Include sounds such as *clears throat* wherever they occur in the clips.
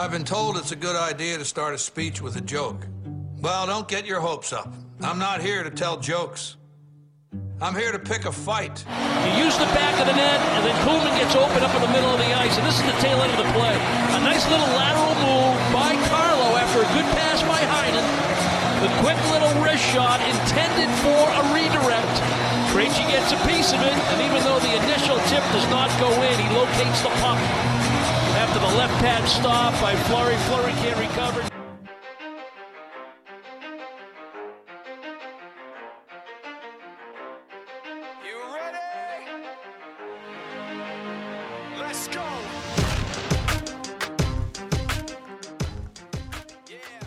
I've been told it's a good idea to start a speech with a joke. Well, don't get your hopes up. I'm not here to tell jokes. I'm here to pick a fight. You use the back of the net, and then Kuhlman gets open up in the middle of the ice, and this is the tail end of the play. A nice little lateral move by Carlo after a good pass by Heinen. The quick little wrist shot intended for a redirect. Krejci gets a piece of it, and even though the initial tip does not go in, he locates the puck. After the left pad stop by Fleury, Fleury can't recover. You ready? Let's go.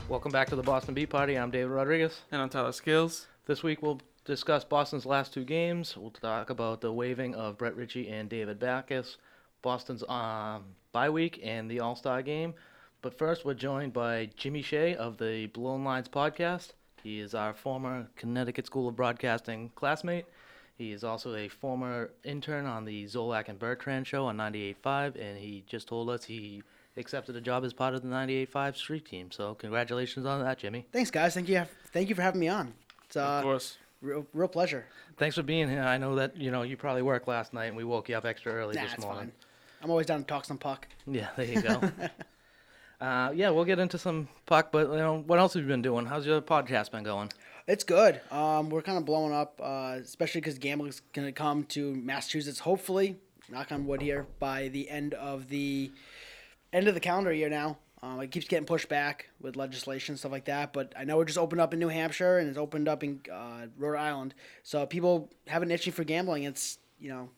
Welcome back to the Boston Beat Party. I'm David Rodriguez. And I'm Tyler Skills. This week we'll discuss Boston's last two games. We'll talk about the waiving of Brett Ritchie and David Backes, Boston's um, bye week, and the All Star game. But first, we're joined by Jimmy Shea of the Blown Lines podcast. He is our former Connecticut School of Broadcasting classmate. He is also a former intern on the Zolak and Bertrand show on 98.5, and he just told us he accepted a job as part of the 98.5 street team. So, congratulations on that, Jimmy. Thanks, guys. Thank you. Thank you for having me on. It's uh, Of course. real, real pleasure. Thanks for being here. I know that you know you probably worked last night, and we woke you up extra early Nah, this morning. fine. I'm always down to talk some puck. Yeah, there you go. *laughs* uh, yeah, we'll get into some puck, but you know what else have you been doing? How's your podcast been going? It's good. Um, we're kind of blowing up, uh, especially because gambling's going to come to Massachusetts. Hopefully, knock on wood here, by the end of the end of the calendar year. Now, um, it keeps getting pushed back with legislation and stuff like that. But I know it just opened up in New Hampshire and it's opened up in uh, Rhode Island. So people have an itching for gambling. It's you know,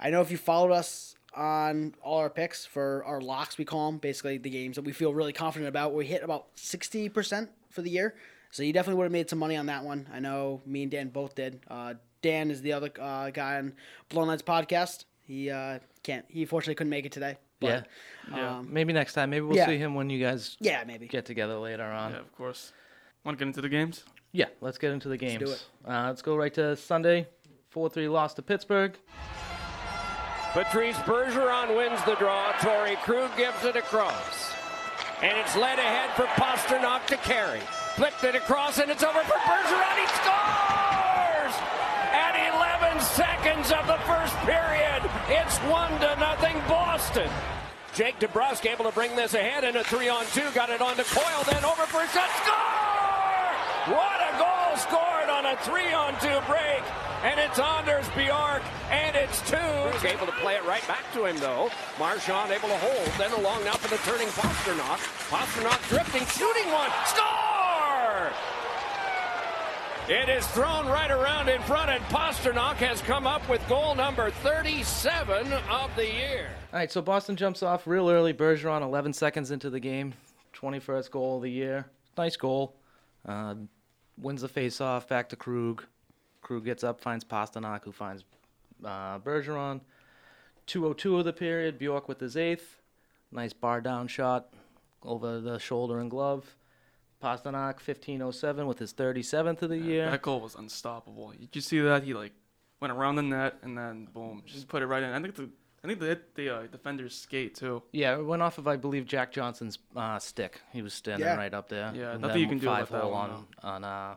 I know if you followed us on all our picks for our locks, we call them basically the games that we feel really confident about. We hit about sixty percent for the year, so you definitely would have made some money on that one. I know me and Dan both did. Uh, Dan is the other uh, guy on Blown Lines podcast. He uh, can't. He fortunately couldn't make it today. yeah, Yeah. Um, maybe next time. Maybe we'll yeah. see him when you guys yeah, maybe. get together later on. Yeah, of course. Want to get into the games? Yeah, let's get into the games. do it. Uh, let's go right to Sunday. Four three loss to Pittsburgh. Patrice Bergeron wins the draw. Torrey Krug gives it across. And it's led ahead for Pastrnak to carry. Flipped it across, and it's over for Bergeron. He scores! At 11 seconds of the first period, it's 1 to nothing Boston. Jake DeBrusk able to bring this ahead in a three on two. Got it on to Coyle, then over for a shot. Score! What a goal scored on a three on two break. And it's Anders Bjork, and it's two. He's Able to play it right back to him, though. Marchand able to hold. Then along now for the turning Pastrnak. Pastrnak drifting, shooting one. Score! It is thrown right around in front, and Pastrnak has come up with goal number 37 of the year. All right, so Boston jumps off real early. Bergeron, 11 seconds into the game, 21st goal of the year. Nice goal. Uh, wins the face-off. Back to Krug. Krug gets up, finds Pastrnak, who finds uh, Bergeron. 202 of the period. Bjork with his eighth. Nice bar down shot over the shoulder and glove. Pastrnak 1507 with his 37th of the year. That goal was unstoppable. Did you see that? He like went around the net and then boom, just put it right in. I think the I think the the uh, defender's skate too. Yeah, it went off of I believe Jack Johnson's uh, stick. He was standing Yeah. right up there. Yeah, And nothing you can do five about that hole one, on on uh,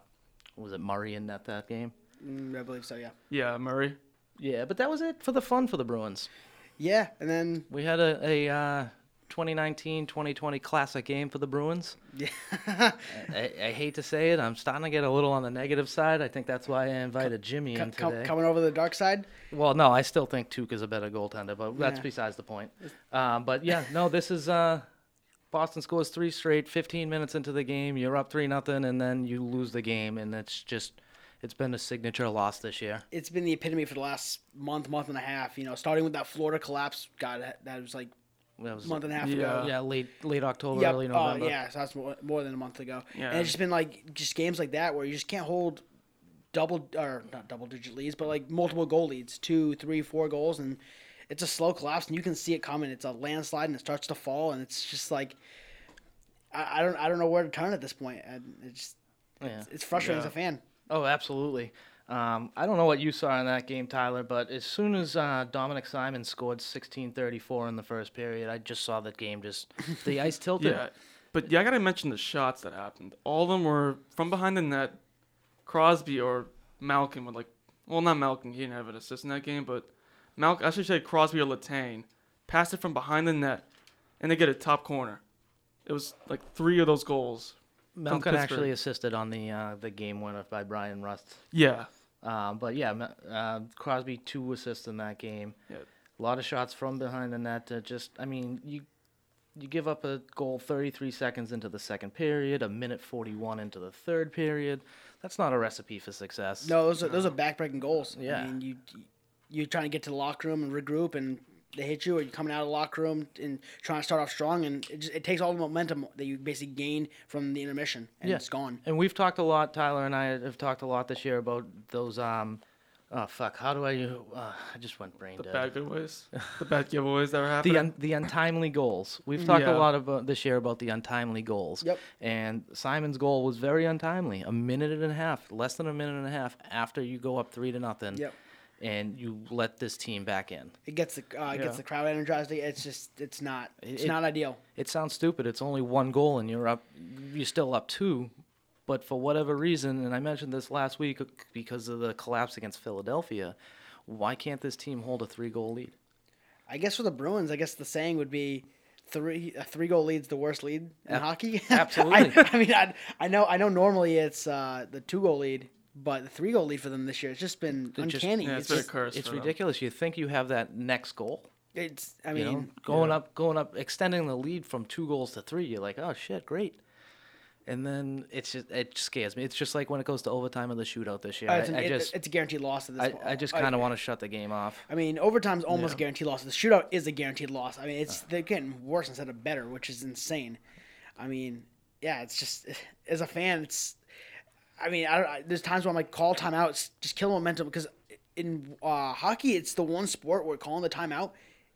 was it Murray in net that game? Mm, I believe so. Yeah. Yeah, Murray. Yeah, but that was it for the fun for the Bruins. Yeah, and then We had a, a uh, 2019-2020 classic game for the Bruins. yeah, *laughs* I, I hate to say it, I'm starting to get a little on the negative side. I think that's why I invited Jimmy in com- today. coming over the dark side. Well, no, I still think Tuukka's a better goaltender, but that's Yeah. besides the point. Um, but yeah, no, this is uh, Boston scores three straight, 15 minutes into the game, you're up three nothing, and then you lose the game, and it's just it's been a signature loss this year. It's been the epitome for the last month, month and a half. You know, starting with that Florida collapse. God, that, that was like That was a month and a half Yeah. ago. yeah, late late October, Yep. early Oh, November. yeah, so that's more, more than a month ago. Yeah. And it's just been like just games like that where you just can't hold double or not double digit leads, but like multiple goal leads, two, three, four goals, and it's a slow collapse, and you can see it coming. It's a landslide, and it starts to fall, and it's just like I, I don't I don't know where to turn at this point. And it's Yeah. it's frustrating Yeah. as a fan. Oh, absolutely. Um, I don't know what you saw in that game, Tyler, but as soon as uh, Dominik Simon scored 16:34 in the first period, I just saw that game just the *laughs* ice tilted. Yeah, but yeah, I gotta mention the shots that happened. All of them were from behind the net. Crosby or Malkin would like, well, not Malkin, he didn't have an assist in that game, but Malkin, I should say Crosby or Letang, passed it from behind the net, and they get a top corner. It was like three of those goals. From Malkin actually assisted on the uh, the game winner by Bryan Rust. Yeah, Um, but yeah, uh, Crosby two assists in that game. Yeah. A lot of shots from behind the net. To just, I mean, you you give up a goal 33 seconds into the second period, a minute 41 into the third period. That's not a recipe for success. No, those are those are backbreaking goals. Yeah. I mean, you you trying to get to the locker room and regroup, and they hit you, or you're coming out of the locker room and trying to start off strong, and it, just, it takes all the momentum that you basically gained from the intermission, and Yeah. it's gone. And we've talked a lot. Tyler and I have talked a lot this year about those. Um, oh fuck! How do I? Uh, I just went brain the dead. bad giveaways, the bad giveaways that were *laughs* the happening. un- the untimely goals. We've talked Yeah. a lot about this year about the untimely goals. Yep. And Simon's goal was very untimely. A minute and a half, less than a minute and a half after you go up three to nothing. Yep. And you let this team back in. It gets the uh, it Yeah. gets the crowd energized. It's just it's not it's It- not ideal. It sounds stupid. It's only one goal and you're up. You're still up two. But for whatever reason, and I mentioned this last week because of the collapse against Philadelphia, why can't this team hold a three-goal lead? I guess for the Bruins, I guess the saying would be three a three goal lead's the worst lead in Ab- hockey. *laughs* absolutely. I, I mean, I, I know I know normally it's uh, the two goal lead, but the three goal lead for them this year it's just been It just- uncanny. yeah, it's it's been a just, curse. It's for them. ridiculous. You think you have that next goal. it's I you mean know, going up, going up, extending the lead from two goals to three. You're like, oh shit, great. And then it's just it scares me. It's just like when it goes to overtime of the shootout this year. uh, I, it's, an- I it- just it's a guaranteed loss at this I, point. I just kind of want to shut the game off. I mean, overtime's almost Yeah. a guaranteed loss. The shootout is a guaranteed loss. I mean, it's they're getting worse instead of better, which is insane. I mean, yeah, it's just *sighs* as a fan, it's. I mean, I, I, there's times where I'm like, call timeouts, just kill momentum because in uh, hockey, it's the one sport where calling the timeout,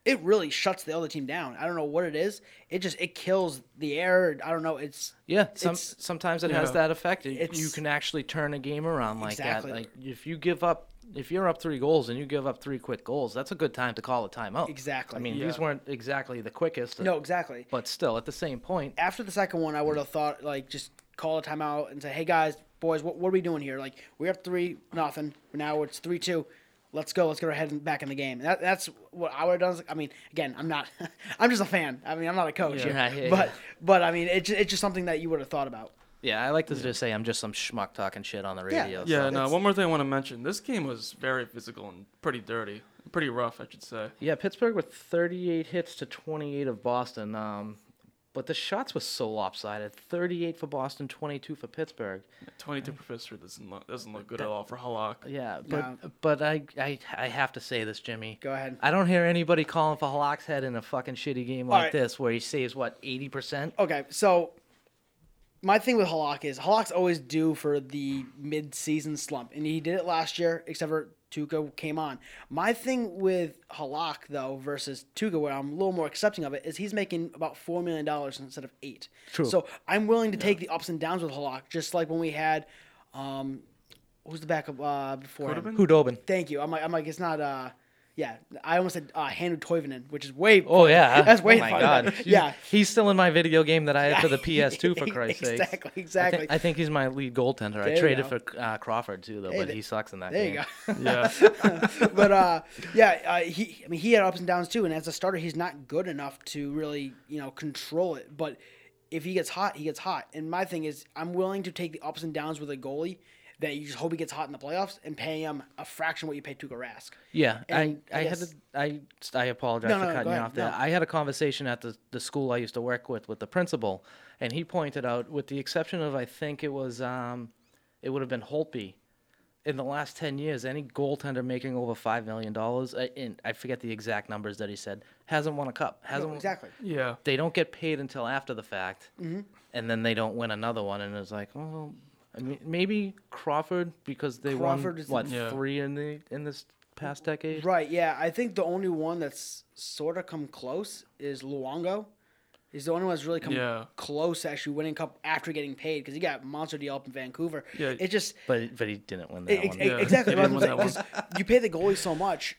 it really shuts the other team down. I don't know what it is. It just it kills the air. I don't know. It's Yeah, some, It's- sometimes it has Yeah. that effect. It- you can actually turn a game around like Exactly. that. Like if you give up, if you're up three goals and you give up three quick goals, that's a good time to call a timeout. Exactly. I mean, Yeah. these weren't exactly the quickest. no, exactly. But still, at the same point, after the second one, I would have thought like just call a timeout and say, "Hey guys, boys, what, what are we doing here? Like we're up three nothing. Now it's three two. Let's go. Let's get our head back in the game." That, that's what I would have done. I mean, again, I'm not. *laughs* I'm just a fan. I mean, I'm not a coach. Yeah, here. yeah, but yeah. but I mean, it's it's just something that you would have thought about. yeah, I like to just say I'm just some schmuck talking shit on the radio. Yeah, so- no. One more thing I want to mention. This game was very physical and pretty dirty, pretty rough, I should say. Yeah, Pittsburgh with 38 hits to 28 of Boston. Um, but the shots was so lopsided. 38 for Boston, 22 for Pittsburgh. 22 professor doesn't look doesn't look good at all for Halak. Yeah, but Yeah. but I, I I have to say this, Jimmy. Go ahead. I don't hear anybody calling for Halak's head in a fucking shitty game like Alright. this where he saves what 80%. Okay, so my thing with Halak is Halak's always due for the mid-season slump, and he did it last year, except for Tuukka came on. My thing with Halak though versus Tuukka, where I'm a little more accepting of it, is he's making about four million dollars instead of eight. True. So I'm willing to take the ups and downs with Halak, just like when we had, um, who's the backup uh, before him? Khudobin? Khudobin. Thank you. I'm like, I'm like, it's not. uh yeah, I almost said uh, Hannu Toivonen, which is way. Oh yeah, *laughs* that's way. Oh my fun. god. *laughs* Yeah, He's still in my video game that I had for the *laughs* PS2 for Christ's sake. Exactly, I, exactly. I think he's my lead goaltender. There I traded for uh, Crawford too, though, Hey, but he sucks in that there game. you go. Yeah. but uh, yeah, uh, he. I mean, he had ups and downs too, and as a starter, he's not good enough to really, you know, control it. But if he gets hot, he gets hot. And my thing is, I'm willing to take the ups and downs with a goalie that you just hope he gets hot in the playoffs and pay him a fraction what you pay Tuukka Rask. Yeah, I, And I I, had guess- to, I, I apologize No, for no, cutting you ahead. off there. No. I had a conversation at the, the school I used to work with with the principal, and he pointed out, with the exception of I think it was, um, it would have been Holtby. In the last ten years, any goaltender making over five million dollars, and I forget the exact numbers that he said, hasn't won a cup. Hasn't No, exactly. Yeah. They don't get paid until after the fact, Mm-hmm. and then they don't win another one, and it's like, well, I mean, maybe Crawford because they Crawford won is- what Yeah. three in the in this past decade. Right. Yeah. I think the only one that's sort of come close is Luongo. He's the only one that's really come Yeah. close to actually winning cup after getting paid because he got monster deal up in Vancouver. Yeah. it just But but he didn't win that Ex- one. ex- Yeah. Exactly. He didn't win that one. You pay the goalie so much,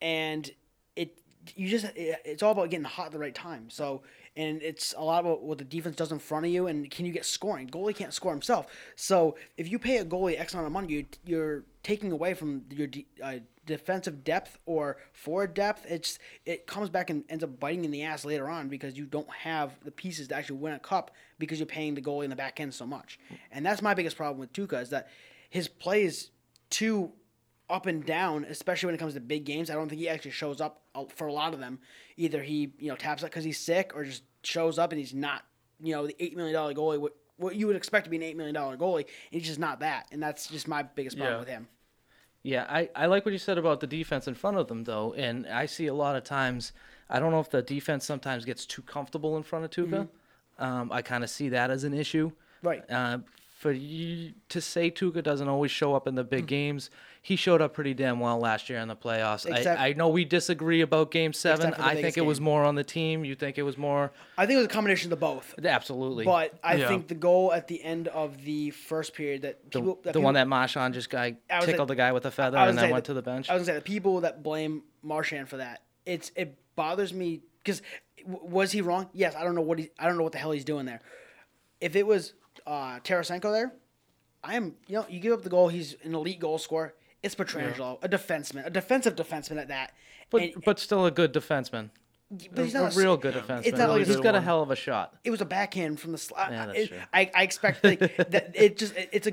and it you just it, it's all about getting hot at the right time. So and it's a lot about what the defense does in front of you and can you get scoring. Goalie can't score himself. So if you pay a goalie X amount of money, you, you're taking away from your de, uh, defensive depth or forward depth. It's it comes back and ends up biting in the ass later on because you don't have the pieces to actually win a cup because you're paying the goalie in the back end so much. And that's my biggest problem with Tuukka is that his play is too up and down, especially when it comes to big games. I don't think he actually shows up for a lot of them. Either he, you know, taps out because he's sick, or just shows up and he's not, you know, the eight million dollar goalie. What, what you would expect to be an eight million dollar goalie, and he's just not that, and that's just my biggest problem Yeah. with him. Yeah, I, I like what you said about the defense in front of them, though. And I see a lot of times, I don't know if the defense sometimes gets too comfortable in front of Tuukka. Um, I kind of see that as an issue. Right. Uh, for you to say Tuukka doesn't always show up in the big hmm. games, he showed up pretty damn well last year in the playoffs. Exact- I, I know we disagree about game seven. Except for I think biggest it was more on the team. You think it was more. I think it was a combination of the both. Absolutely. But I Yeah. think the goal at the end of the first period that the, people, that the one that Marchand just guy tickled like- the guy with a feather and then went the- to the bench. I was gonna say the people that blame Marchand for that. It's it bothers me because was he wrong? Yes, I don't know what he I don't know what the hell he's doing there. If it was uh, Tarasenko there, I am you know you give up the goal. He's an elite goal scorer. It's Pietrangelo, a defenseman, a defensive defenseman at that. but And- but still a good defenseman. but he's not a real good defenseman. It's not like he's it's- got a hell of a shot. it was a backhand from the slot. Yeah, that's it, true. I, I expect like, *laughs* that it just it, it's a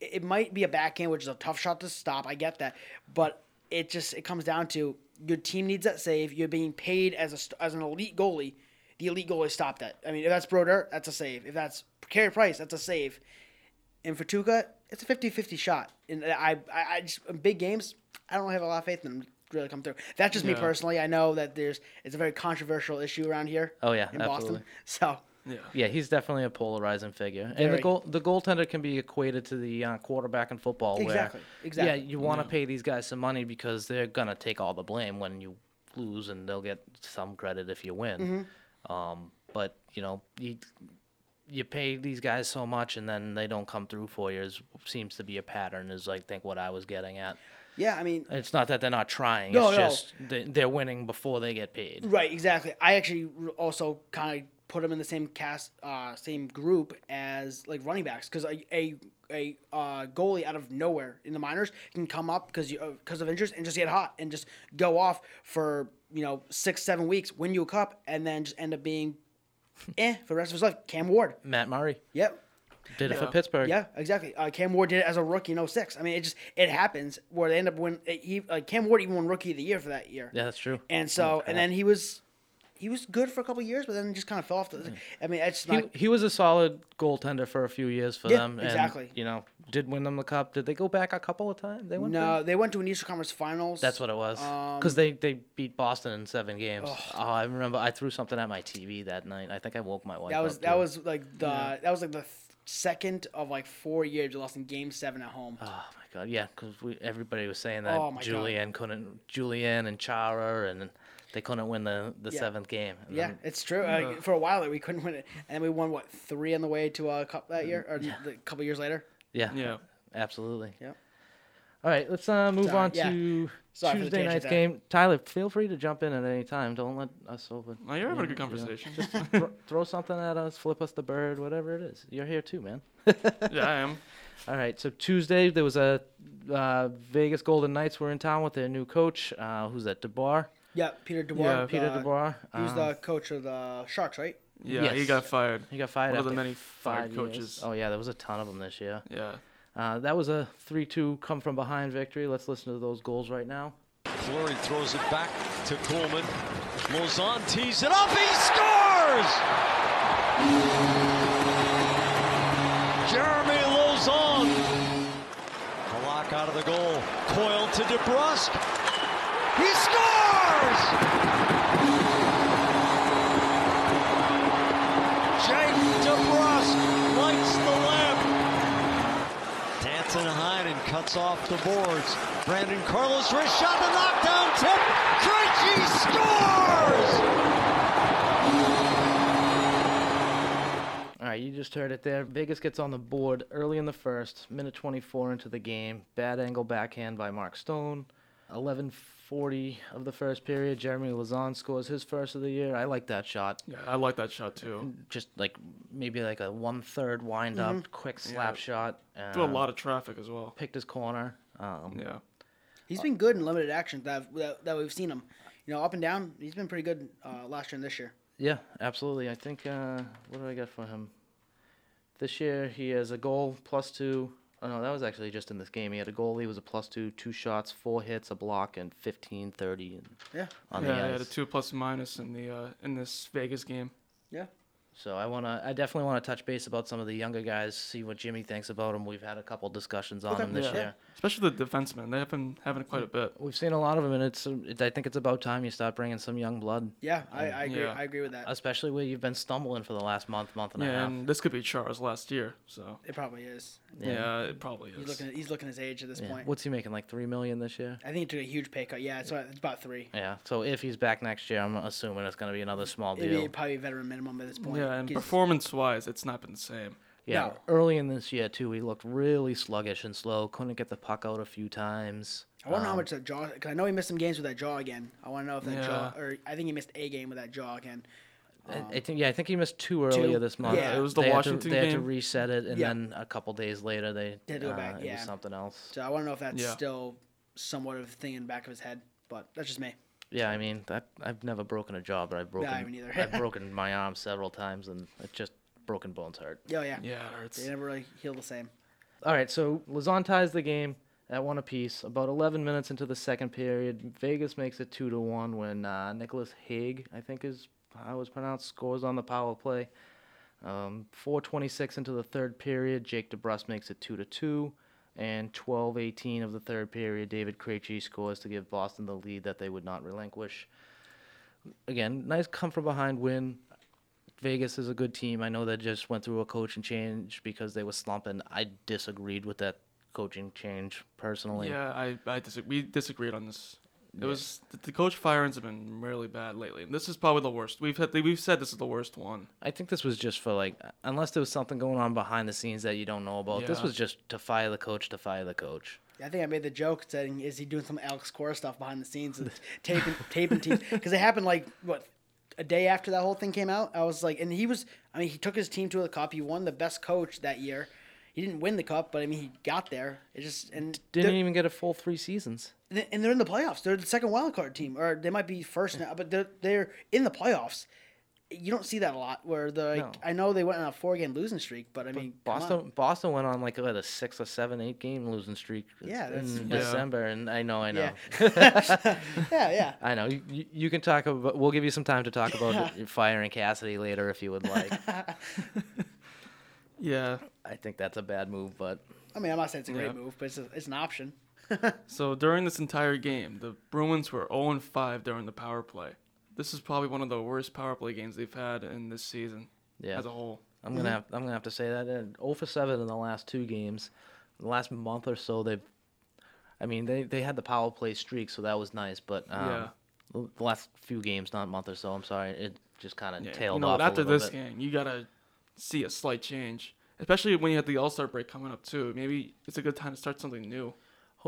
it might be a backhand, which is a tough shot to stop. I get that, but it just it comes down to your team needs that save. You're being paid as a as an elite goalie. The elite goalie stopped that. I mean, if that's Brodeur, that's a save. If that's Carey Price, that's a save. And for Tuukka, it's a 50-50 shot. And I, I, I just in big games, I don't have a lot of faith in him to really come through. That's just me Yeah. personally. I know that there's it's a very controversial issue around here. Oh, yeah, in absolutely. Boston. *laughs* So Yeah. Yeah, he's definitely a polarizing figure, and the goal the goaltender can be equated to the uh, quarterback in football. Exactly, Where, exactly. Yeah, you want to pay these guys some money because they're gonna take all the blame when you lose, and they'll get some credit if you win. Mm-hmm. Um, but you know, you you pay these guys so much, and then they don't come through for you. Is, seems to be a pattern. Is I think what I was getting at. yeah, I mean, It's not that they're not trying. No, it's no. just they, they're winning before they get paid. Right, exactly. I actually also kind of put them in the same cast, uh, same group as like running backs because a a, a uh, goalie out of nowhere in the minors can come up because you because of injuries and just get hot and just go off for you know six seven weeks, win you a cup, and then just end up being *laughs* eh for the rest of his life. Cam Ward. Matt Murray Yep. did it for Pittsburgh. Yeah, exactly. Uh, Cam Ward did it as a rookie in 06. I mean, it just it happens where they end up win. He like Cam Ward even won rookie of the year for that year. Yeah, that's true. And so, and then he was, he was good for a couple of years, but then just kind of fell off. The, I mean, it's He, not. he was a solid goaltender for a few years for Yeah, them. And, exactly. You know, did win them the cup. Did they go back a couple of times? They went. No, back? they went to an Eastern Conference Finals. That's what it was. Um, Because they, they beat Boston in seven games. Oh, I remember I threw something at my TV that night. I think I woke my wife. That was up, that too. was like the that was like the th- second of like four years we lost in Game Seven at home. Oh my god, yeah, because everybody was saying that Oh, my God. Julien couldn't, Julien and Chara, and they couldn't win the, the Yeah. seventh game. And yeah, then- it's true. Uh, for a while we couldn't win it, and then we won what three on the way to a cup that year, or a couple years later. yeah, Yeah. absolutely. Yeah. All right, let's uh, move Sorry, on yeah. to Sorry Tuesday night's there. game. Tyler, feel free to jump in at any time. Don't let us over. Oh, you're having a good you know, conversation. Just *laughs* thro- throw something at us, flip us the bird, whatever it is. You're here too, man. *laughs* yeah, I am. All right, so Tuesday there was a uh, Vegas Golden Knights were in town with their new coach. Uh, who's that? DeBoer. Yeah, Peter DeBoer. Yeah, Peter uh, DeBoer. He was Um, the coach of the Sharks, right? Yeah, he got fired. He got fired One of the many five fired years. coaches. Oh yeah, there was a ton of them this year. Yeah. Uh, that was a 3-2 come from behind victory. Let's listen to those goals right now. Fleury throws it back to Kuhlman. Lauzon tees it up. He scores! Jeremy Lauzon. Halak out of the goal. Coyle to DeBrusk. He scores! Jake DeBrusk lights the lamp. Dancing Danton and cuts off the boards. Brandon Carlo's wrist shot, the knockdown tip. Krejci scores! All right, you just heard it there. Vegas gets on the board early in the first, minute 24 into the game. Bad angle backhand by Mark Stone. 11:40 of the first period, Jeremy Lauzon scores his first of the year. I like that shot. Yeah, I like that shot too. Just like maybe like a one-third wind up, Mm-hmm. quick slap Yeah. shot. Do a um, lot of traffic as well. Picked his corner. Um, Yeah. He's been good in limited action that that, that we've seen him. You know, up and down. He's been pretty good uh, last year and this year. Yeah, absolutely. I think uh, what do I get for him? This year he has a goal plus two. Oh no, that was actually just in this game. He had a goal. He was a plus two, two shots, four hits, a block, and 15, 30 and Yeah. on yeah, the I had a two plus minus in the uh, in this Vegas game. Yeah. So I wanna, I definitely want to touch base about some of the younger guys, see what Jimmy thinks about them. We've had a couple discussions on Okay. him this Yeah. year. Especially the defensemen. They have been having quite a bit. We've seen a lot of them, and it's. It, I think it's about time you start bringing some young blood, Yeah, I, I agree. Yeah. I agree with that. especially where you've been stumbling for the last month, month and a half. and this could be Chara's last year. So It probably is. yeah, it probably is. He's is. looking. At, he's looking his age at this Yeah. point. What's he making? Like three million this year? I think he took a huge pay cut. Yeah, it's, about, it's about three. Yeah. So if he's back next year, I'm assuming it's going to be another small deal. It'd deal. be probably a veteran minimum at this point. yeah, and 'cause- performance wise, it's not been the same. Yeah. No. Early in this year too, he looked really sluggish and slow. Couldn't get the puck out a few times. I wonder how Um, much that jaw. Because I know he missed some games with that jaw again. I want to know if that jaw, or I think he missed a game with that jaw again. I, I think yeah, I think he missed two earlier this month. Yeah. It was the they Washington had to, They had to reset it, and Yeah. then a couple days later they did go uh, back, It yeah. was something else. So I want to know if that's Yeah. still somewhat of a thing in the back of his head. But that's just me. Yeah, I mean that I've never broken a jaw, but I've broken. haven't either. I've *laughs* broken my arm several times, and it just broken bones hurt. Oh yeah. Yeah, it hurts. They never really heal the same. All right, so Lauzon ties the game at one apiece. About 11 minutes into the second period, Vegas makes it two to one when uh, Nicolas Hague, I think is how it was pronounced, scores on the power play. Um, 4:26 into the third period, Jake DeBrusk makes it two to two, and 12:18 of the third period, David Krejci scores to give Boston the lead that they would not relinquish. Again, nice come from behind win. Vegas is a good team. I know they just went through a coaching change because they were slumping. I disagreed with that coaching change personally. Yeah, I, I disagree. We disagreed on this. It was the, the coach firings have been really bad lately. And this is probably the worst. We've had we've said this is the worst one. I think this was just for like, unless there was something going on behind the scenes that you don't know about. This Yeah. was just to fire the coach to fire the coach. Yeah, I think I made the joke saying, "Is he doing some Alex Cora stuff behind the scenes, and *laughs* taping taping teams?" Because it happened like what a day after that whole thing came out. I was like, and he was. I mean, he took his team to the cup. He won the best coach that year. He didn't win the cup, but I mean, he got there. It just and Didn't even get a full three seasons. and they're in the playoffs. They're the second wild card team, or they might be first now, but they're they're in the playoffs. You don't see that a lot. Where the like, No. I know they went on a four game losing streak, but I mean. Boston Boston went on like what, a six or seven, eight game losing streak Yeah, in Yeah. December, and I know, I know. Yeah. *laughs* *laughs* yeah, yeah. I know. You, you, you can talk about. We'll give you some time to talk about firing Cassidy later if you would like. *laughs* Yeah. I think that's a bad move, but I mean, I'm not saying it's a great Yeah. move, but it's a, it's an option. *laughs* So during this entire game, the Bruins were 0 5 during the power play. This is probably one of the worst power play games they've had in this season yeah, as a whole. I'm gonna have I'm gonna have to say that. And 0 for seven in the last two games. The last month or so, they've. I mean, they they had the power play streak, so that was nice. But um, Yeah. the the last few games, not month or so. I'm sorry, it just kind of Yeah, tailed you know, off after a little this bit. game, you gotta see a slight change, especially when you have the All Star break coming up too. Maybe it's a good time to start something new.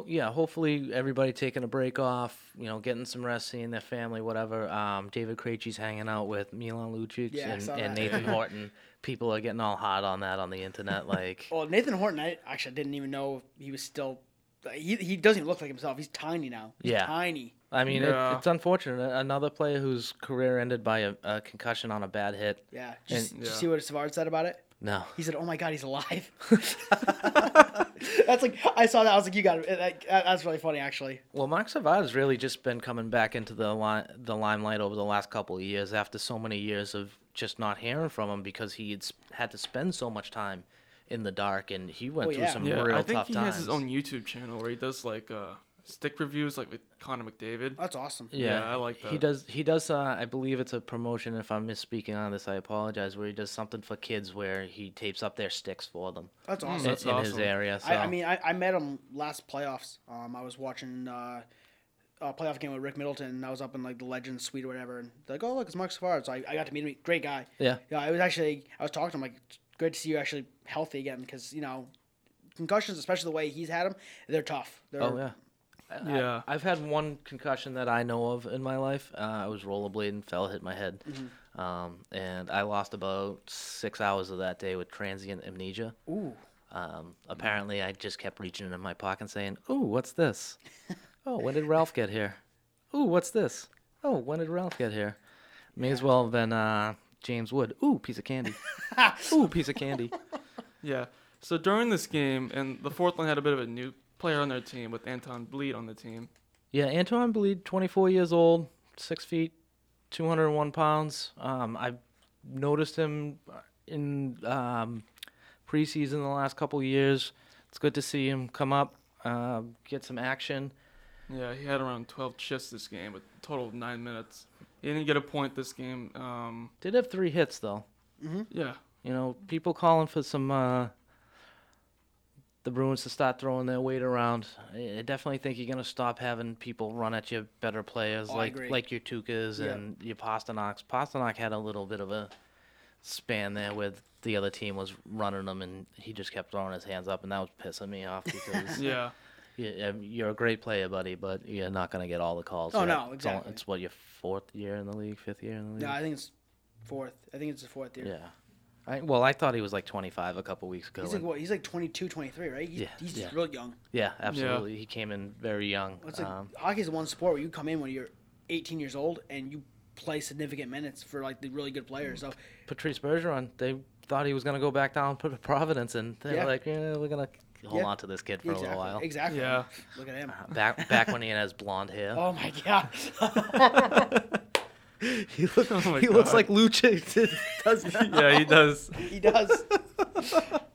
Yeah, hopefully everybody taking a break off, you know, getting some rest, seeing their family, whatever. Um, David Krejci's hanging out with Milan Lucic Yeah, and, and. Nathan *laughs* Horton. People are getting all hot on that on the internet. Like, Well, Nathan Horton, I actually didn't even know he was still. He, he doesn't even look like himself. He's tiny now. He's Yeah. tiny. I mean, Yeah. it, it's unfortunate. Another player whose career ended by a, a concussion on a bad hit. Yeah. Just, And- did you see what Savard said about it? No. He said, "Oh my God, he's alive." *laughs* *laughs* that's like I saw that. I was like, "You got it." That- That's really funny, actually. Well, Marc Savard has really just been coming back into the li- the limelight over the last couple of years after so many years of just not hearing from him because he had, had to spend so much time in the dark and he went Oh, through yeah. some Yeah, real I think tough he times. has his own YouTube channel where he does like uh, stick reviews, like with Connor McDavid. That's awesome. Yeah, Yeah, I like that. He does. He does. Uh, I believe it's a promotion. If I'm misspeaking on this, I apologize. Where he does something for kids, where he tapes up their sticks for them That's awesome. in, That's in his area. So. I, I mean, I, I met him last playoffs. Um, I was watching uh, a playoff game with Rick Middleton. And I was up in like the Legends Suite or whatever, and they're like, "Oh, look, it's Marc Savard." So I, I got to meet him. Great guy. yeah, Yeah, I was actually I was talking to him like "Great to see you actually healthy again because you know concussions, especially the way he's had them, they're tough. They're, Oh yeah. Yeah. I've had one concussion that I know of in my life. Uh, I was rollerblading, fell, hit my head, um, and I lost about six hours of that day with transient amnesia. Ooh. Um, apparently, I just kept reaching in my pocket and saying, "Ooh, what's this? *laughs* oh, when did Ralph get here? Ooh, what's this? Oh, when did Ralph get here? May as well have been uh, James Wood. Ooh, piece of candy. *laughs* Ooh, piece of candy. *laughs* Yeah. So during this game, and the fourth line had a bit of a new player on their team with Anton Blidh on the team. Yeah, Anton Blidh, 24 years old, six feet, 201 pounds. Um, I noticed him in um, preseason the last couple of years. It's good to see him come up, uh, get some action. Yeah, he had around 12 chists this game with a total of nine minutes. He didn't get a point this game. Um, Did have three hits though. yeah. You know, people calling for some uh, the Bruins to start throwing their weight around. I I definitely think you're gonna stop having people run at your better players Oh, like like your Tuukkas Yeah. and your Pastrnaks. Pastrnak had a little bit of a span there with the other team was running him and he just kept throwing his hands up and that was pissing me off because *laughs* Yeah. you, um, you're a great player, buddy, but you're not gonna get all the calls. Oh, yet. no, It's all- exactly. It's what your fourth year in the league, fifth year in the league. No, I think it's fourth. I think it's the fourth year. yeah. I, well, I thought he was like 25 a couple weeks ago. He's like and- what? He's like 22, 23, right? He's, Yeah, he's yeah. real young. Yeah, absolutely. He came in very young. It's like Um, hockey's the one sport where you come in when you're 18 years old and you play significant minutes for like the really good players. So Patrice Bergeron, they thought he was going to go back down to Providence, and they're Yeah. like, yeah, we're going to hold Yeah. on to this kid for exactly, a little while. exactly. Yeah. Look at him. Back back when he has blonde hair. *laughs* Oh my god. *laughs* *laughs* *laughs* he look, Oh he looks like Lucha does now. Yeah, he does. he does.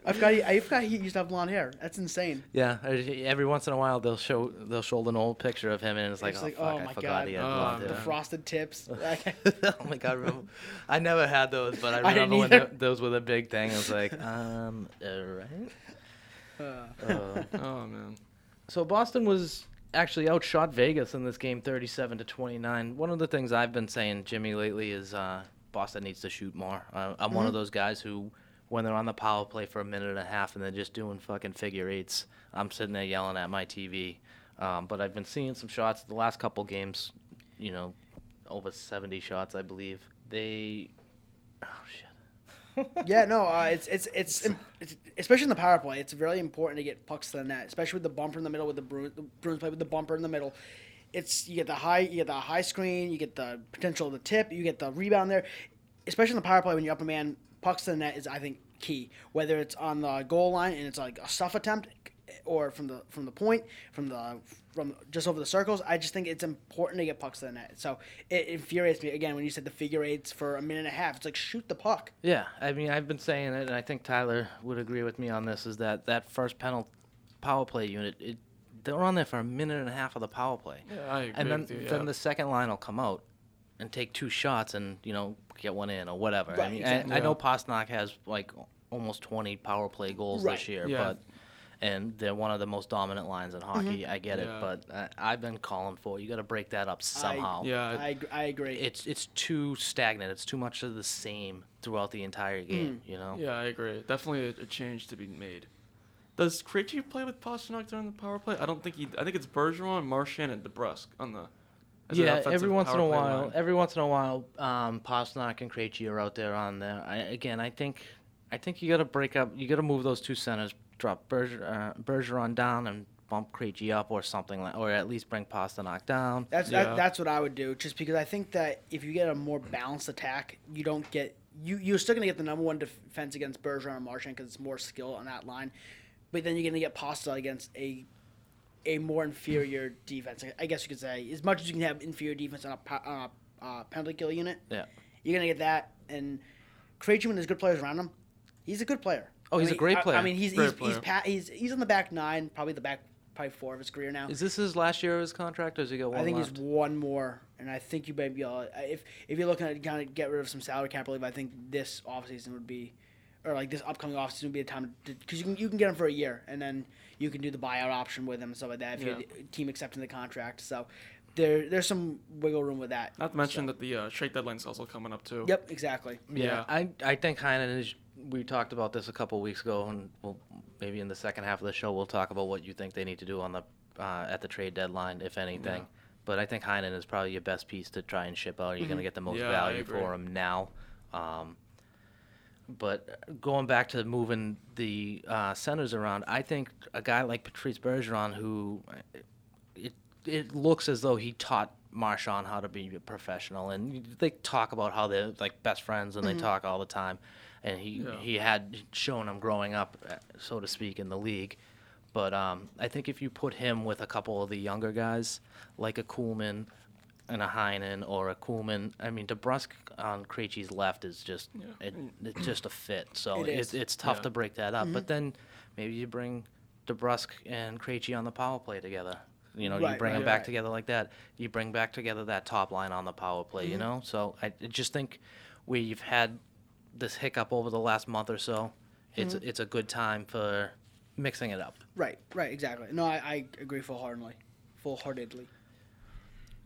I forgot. He, I forgot he used to have blonde hair. That's insane. Yeah, every once in a while they'll show they'll show an old picture of him, and it's like, It's oh, like, fuck, oh I my forgot God. he had Oh, blonde The frosted tips. *laughs* *laughs* oh my god, remember? I never had those, but I I remember when either. those were the big thing. I was like, um, alright. Uh, Uh, Oh man. So Boston was actually outshot Vegas in this game, 37 to 29. One of the things I've been saying, Jimmy, lately is uh, Boston needs to shoot more. Uh, I'm one of those guys who, when they're on the power play for a minute and a half and they're just doing fucking figure eights, I'm sitting there yelling at my TV. Um, but I've been seeing some shots the last couple games, you know, over 70 shots, I believe. They, oh shit. Yeah, no, uh, it's, it's it's it's especially in the power play. It's very important to get pucks to the net, especially with the bumper in the middle. With the Bruins, the Bruins play with the bumper in the middle. It's you get the high, you get the high screen, you get the potential of the tip, you get the rebound there. Especially in the power play when you're up a man, pucks to the net is I think key. Whether it's on the goal line and it's like a stuff attempt, or from the from the point, from the from just over the circles. I just think it's important to get pucks to the net. So it infuriates me again when you said the figure eights for a minute and a half. It's like shoot the puck. Yeah, I mean, I've been saying it, and I think Tyler would agree with me on this. Is that that first penalty power play unit? It, they're on there for a minute and a half of the power play, Yeah, I agree and then with you, then the second line will come out and take two shots and you know get one in or whatever. I mean, exactly. I, I know Yeah. Pastrnak has like almost 20 power play goals Right. this year, Yeah. but and they're one of the most dominant lines in hockey. I get it, but I, I've been calling for you got to break that up somehow. Yeah. I, I agree. It's it's too stagnant. It's too much of the same throughout the entire game. You know. Yeah, I agree. Definitely a, a change to be made. Does Krejci play with Pastrnak during the power play? I don't think he. I think it's Bergeron, Marchand, and DeBrusk on the. as Yeah, every once in a while, line. every once in a while, um, Pastrnak and Krejci are out there on there. I, again, I think, I think you got to break up. You got to move those two centers, drop Berger, uh, Bergeron down and bump Krejci up or something like, or at least bring Pasta Pastrnak down. That's Yeah. that, that's what I would do. Just because I think that if you get a more balanced attack, you don't get you you're still gonna get the number one defense against Bergeron and Marchand because it's more skill on that line, but then you're gonna get Pasta against a a more inferior defense. I guess you could say as much as you can have inferior defense on a, on a uh, penalty kill unit, Yeah. you're gonna get that. And Krejci, when there's good players around him, he's a good player. Oh, I he's a great player. I, mean, he's he's he's, pa- he's he's on the back nine, probably the back probably four of his career now. Is this his last year of his contract, or has he got one I think left? he's one more, and I think you may be able. If if you're looking to kind of get rid of some salary cap relief, I think this offseason would be, or like this upcoming offseason would be a time because you can you can get him for a year, and then you can do the buyout option with him and stuff like that if Yeah. your team accepting the contract. So there there's some wiggle room with that. Not to mention So- that the uh, trade deadline's also coming up too. Yep, exactly. Yeah, Yeah. I I think Heinen is we talked about this a couple weeks ago, and we'll maybe in the second half of the show we'll talk about what you think they need to do on the uh, at the trade deadline, if anything. Yeah. But I think Heinen is probably your best piece to try and ship out. You're going to get the most Yeah, value for him now. Um, but going back to moving the uh, centers around, I think a guy like Patrice Bergeron, who it it looks as though he taught Marchand how to be a professional, and they talk about how they're like best friends, and they talk all the time. And he Yeah. he had shown him growing up, uh, so to speak, in the league. But um, I think if you put him with a couple of the younger guys, like a Kuhlman and a Heinen or a Kuhlman, I mean, DeBrusk on Krejci's left is just it, it's just a fit. So It it's it's tough Yeah. to break that up. But then maybe you bring DeBrusk and Krejci on the power play together. You know, you Right, bring them back right. together like that. You bring back together that top line on the power play. Mm-hmm. You know, so I I just think where you've had this hiccup over the last month or so, it's Mm-hmm. it's a good time for mixing it up. Right, right, exactly. No, I, I agree full heartedly, full heartedly.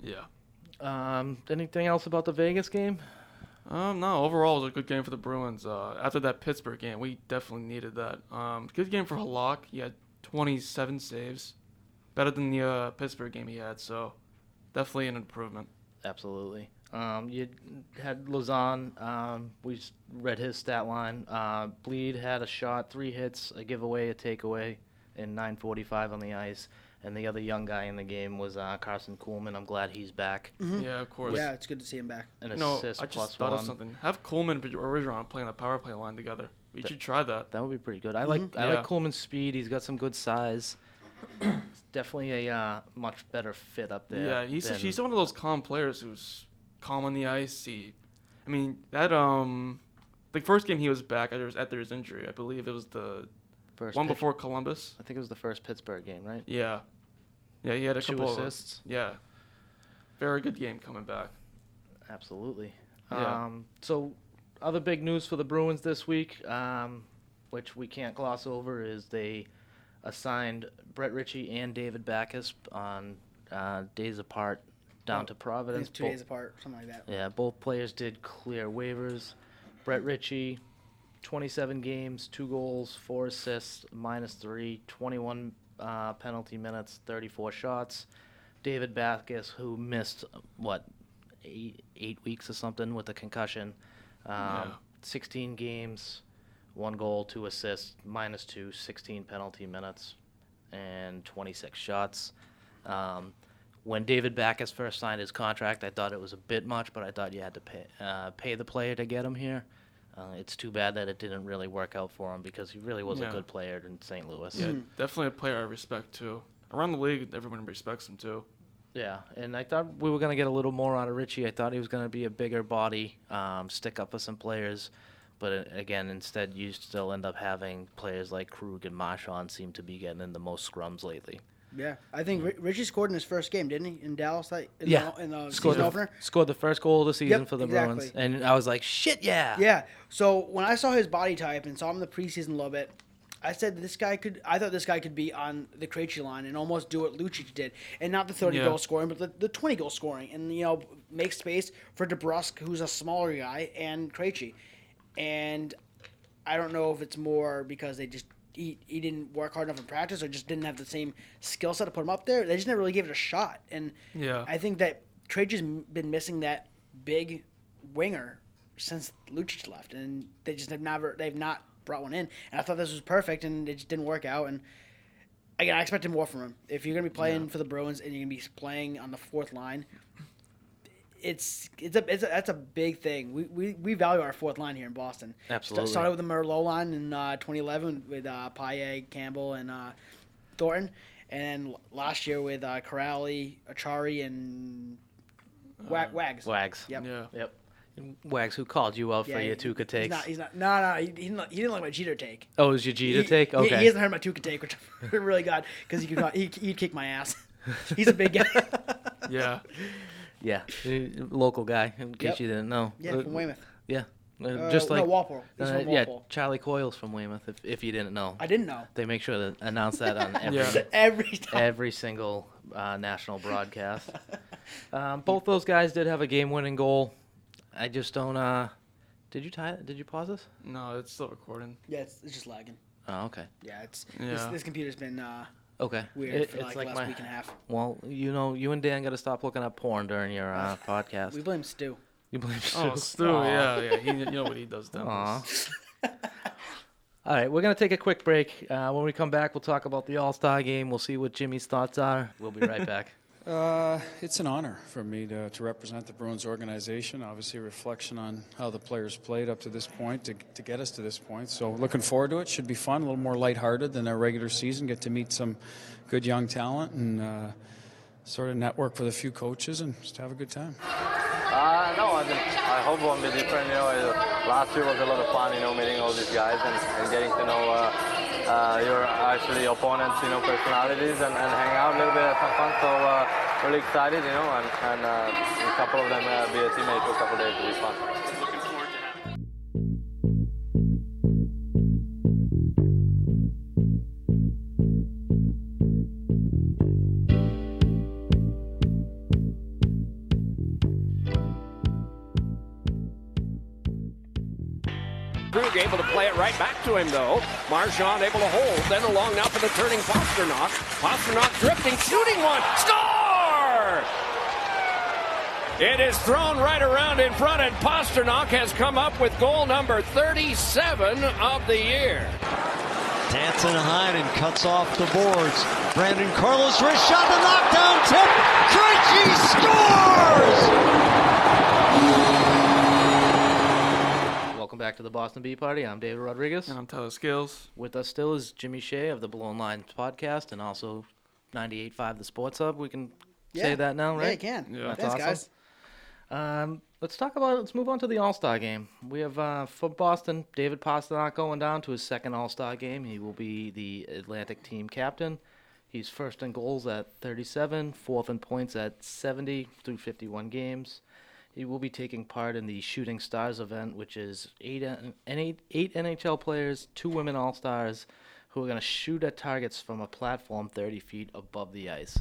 Yeah. Um, anything else about the Vegas game? Um, no, overall it was a good game for the Bruins. Uh, after that Pittsburgh game, we definitely needed that. Um, good game for Halak. He had 27 saves, better than the uh, Pittsburgh game he had. So, definitely an improvement. Absolutely. Um, you had Lauzon. Um, we read his stat line. Uh, Blidh had a shot, three hits, a giveaway, a takeaway, and 9:45 on the ice. And the other young guy in the game was uh, Karson Kuhlman. I'm glad he's back. Yeah, of course. Yeah, it's good to see him back. An No, assist I just plus thought one. of something. Have Coolman and Bergeron playing the power play line together. We should try that. That would be pretty good. I like I Yeah. like Kuhlman's speed. He's got some good size. It's definitely a uh, much better fit up there. Yeah, he's than- he's one of those calm players who's calm on the ice. He, I mean that um, the first game he was back after his, after his injury. I believe it was the first one before Columbus. I think it was the first Pittsburgh game, right? Yeah, yeah, he had a Two couple assists. Of, yeah, very good game coming back. Absolutely. Yeah. Um, so, other big news for the Bruins this week, um, which we can't gloss over, is they assigned Brett Ritchie and David Backes on uh, days apart down Oh, to Providence. it's two Bo- days apart, something like that. Yeah, both players did clear waivers. Brett Ritchie, 27 games, two goals, four assists, minus three, 21 uh, penalty minutes, 34 shots. David Backes, who missed what eight eight weeks or something with a concussion, um, Yeah. 16 games, one goal, two assists, minus two, 16 penalty minutes, and 26 shots. Um, when David Backes first signed his contract, I thought it was a bit much, but I thought you had to pay uh, pay the player to get him here. Uh, it's too bad that it didn't really work out for him because he really was Yeah. a good player in St. Louis. Yeah, definitely a player I respect too. Around the league, everyone respects him too. Yeah, and I thought we were going to get a little more out of Ritchie. I thought he was going to be a bigger body, um, stick up for some players. But uh, again, instead, you still end up having players like Krug and Marchand seem to be getting in the most scrums lately. Yeah, I think Ri- Ritchie scored in his first game, didn't he, in Dallas? That, in Yeah. the, in the Scored season the, opener. scored the first goal of the season Yep, for the Bruins. And I was like, shit, yeah. Yeah. So when I saw his body type and saw him in the preseason a little bit, I said this guy could. I thought this guy could be on the Krejci line and almost do what Lucic did, and not the thirty Yeah. goal scoring, but the, the twenty goal scoring, and you know make space for DeBrusk, who's a smaller guy, and Krejci, and I don't know if it's more because they just. He, he didn't work hard enough in practice or just didn't have the same skill set to put him up there. They just never really gave it a shot. And Yeah. I think that Krejci's m- been missing that big winger since Lucic left, and they just have never they've not brought one in. And I thought this was perfect, and it just didn't work out. And again, I expected more from him. If you're gonna be playing for the Bruins and you're gonna be playing on the fourth line, it's it's a, it's a that's a big thing. We, we we value our fourth line here in Boston. Sta- Absolutely. started with the Merlot line in uh, 2011 with uh, Paille, Campbell, and uh, Thornton, and then last year with uh, Kuraly, Acciari, and Wag- Wags. Wags. Yep. Yeah. Yep. Wags, who called you out for Yeah, your he- Tuukka He's not. He's not. No, no. He, he, didn't, like- he didn't like my Jeter take. oh, it was your Jeter He- take? he- Okay. He, hasn't heard my Tuukka take, which I'm *laughs* really glad because he could he he'd kick my ass. *laughs* He's a big guy. *laughs* Yeah. Yeah. uh, Local guy, in case Yep. you didn't know. yeah, Uh, from Weymouth. Yeah. Uh, Uh, just like no, Walpole. He's uh, from yeah, Charlie Coyle's from Weymouth. If, if you didn't know, I didn't know. they make sure to announce that on *laughs* every Yeah. *laughs* Every time. every single uh, national broadcast. *laughs* um, both those guys did have a game-winning goal. I just don't. Uh, Did you tie? Did you pause this? No, it's still recording. Yeah, it's, it's just lagging. Oh, okay. Yeah, it's This, Yeah. this computer's been uh, Okay. weird It- for it's like, like the last my- week and a half. Well, you know, you and Dan got to stop looking up porn during your uh, *sighs* podcast. We blame Stu. you blame Stu. Oh, Stu. Stu, Aw. yeah, yeah. He, you know what he does down Aw. *laughs* All right, we're gonna take a quick break. Uh, when we come back, we'll talk about the All Star game. We'll see what Jimmy's thoughts are. We'll be right back. *laughs* Uh, it's an honor for me to, to represent the Bruins organization. Obviously, a reflection on how the players played up to this point to, to get us to this point. So, looking forward to it. Should be fun, a little more lighthearted than our regular season. Get to meet some good young talent and uh, sort of network with a few coaches and just have a good time. Uh, no, I, I hope it won't be different. You know, last year was a lot of fun. You know, meeting all these guys and, and getting to know uh, uh, your actually opponents. You know, personalities and, and hang out a little bit, have some fun. So uh, really excited. You know, and, and uh, a couple of them uh, be a teammate for a couple of days will be fun. Able to play it right back to him, though. Marchand able to hold. Then along now for the turning Pastrnak. Pastrnak drifting, shooting one. Score! It is thrown right around in front, and Pastrnak has come up with goal number 37 of the year. High and cuts off the boards. Brandon Carlo's wrist shot, the knockdown tip. Krejci scores! Back to the Boston Bee Party. I'm David Rodriguez. And I'm Tyler Skills. With us still is Jimmy Shea of the Blown Lines podcast and also 98.5 The Sports Hub. We can say that now, right? Yeah, you can. Yeah. That's Thanks, awesome. guys. Um, let's talk about. Let's move on to the All Star game. We have uh, for Boston, David Pastrnak going down to his second All Star game. He will be the Atlantic team captain. He's first in goals at 37, fourth in points at 70 through 51 games. He will be taking part in the Shooting Stars event, which is eight, eight NHL players, two women All Stars, who are going to shoot at targets from a platform 30 feet above the ice.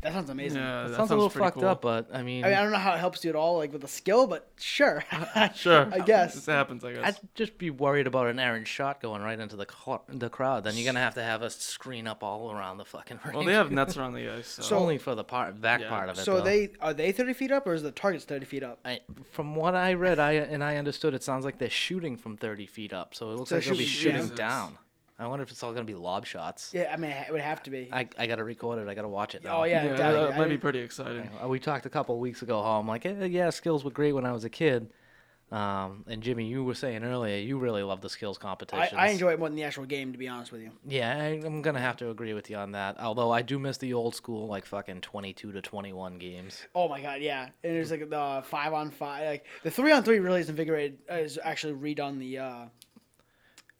That sounds amazing. Yeah, That that sounds a little pretty fucked cool. up, but I mean, I mean, I don't know how it helps you at all, like with the skill, but sure. *laughs* Sure. I guess. This happens, I guess. I'd just be worried about an errant shot going right into the cl- the crowd. Then you're gonna have to have a screen up all around the fucking range. well, they have *laughs* nets around the ice. So. It's only for the part back Yeah. part of it. So though. they are they thirty feet up, or is the target's thirty feet up? I, from what I read, I and I understood, it sounds like they're shooting from 30 feet up. So it looks So like they'll be shooting shooting down. Down. I wonder if it's all gonna be lob shots. Yeah, I mean, it would have to be. I, I gotta record it. I gotta watch it. Now. oh yeah, yeah, definitely. that might be pretty exciting. We talked a couple of weeks ago how I'm like, eh, yeah, skills were great when I was a kid. Um, and Jimmy, you were saying earlier you really love the skills I. I enjoy it more than the actual game, to be honest with you. Yeah, I, I'm gonna have to agree with you on that. Although I do miss the old school, like fucking 22 to 21 games. Oh my god, yeah. And there's like the five on five, like the three on three really is invigorated. Is actually redone the, uh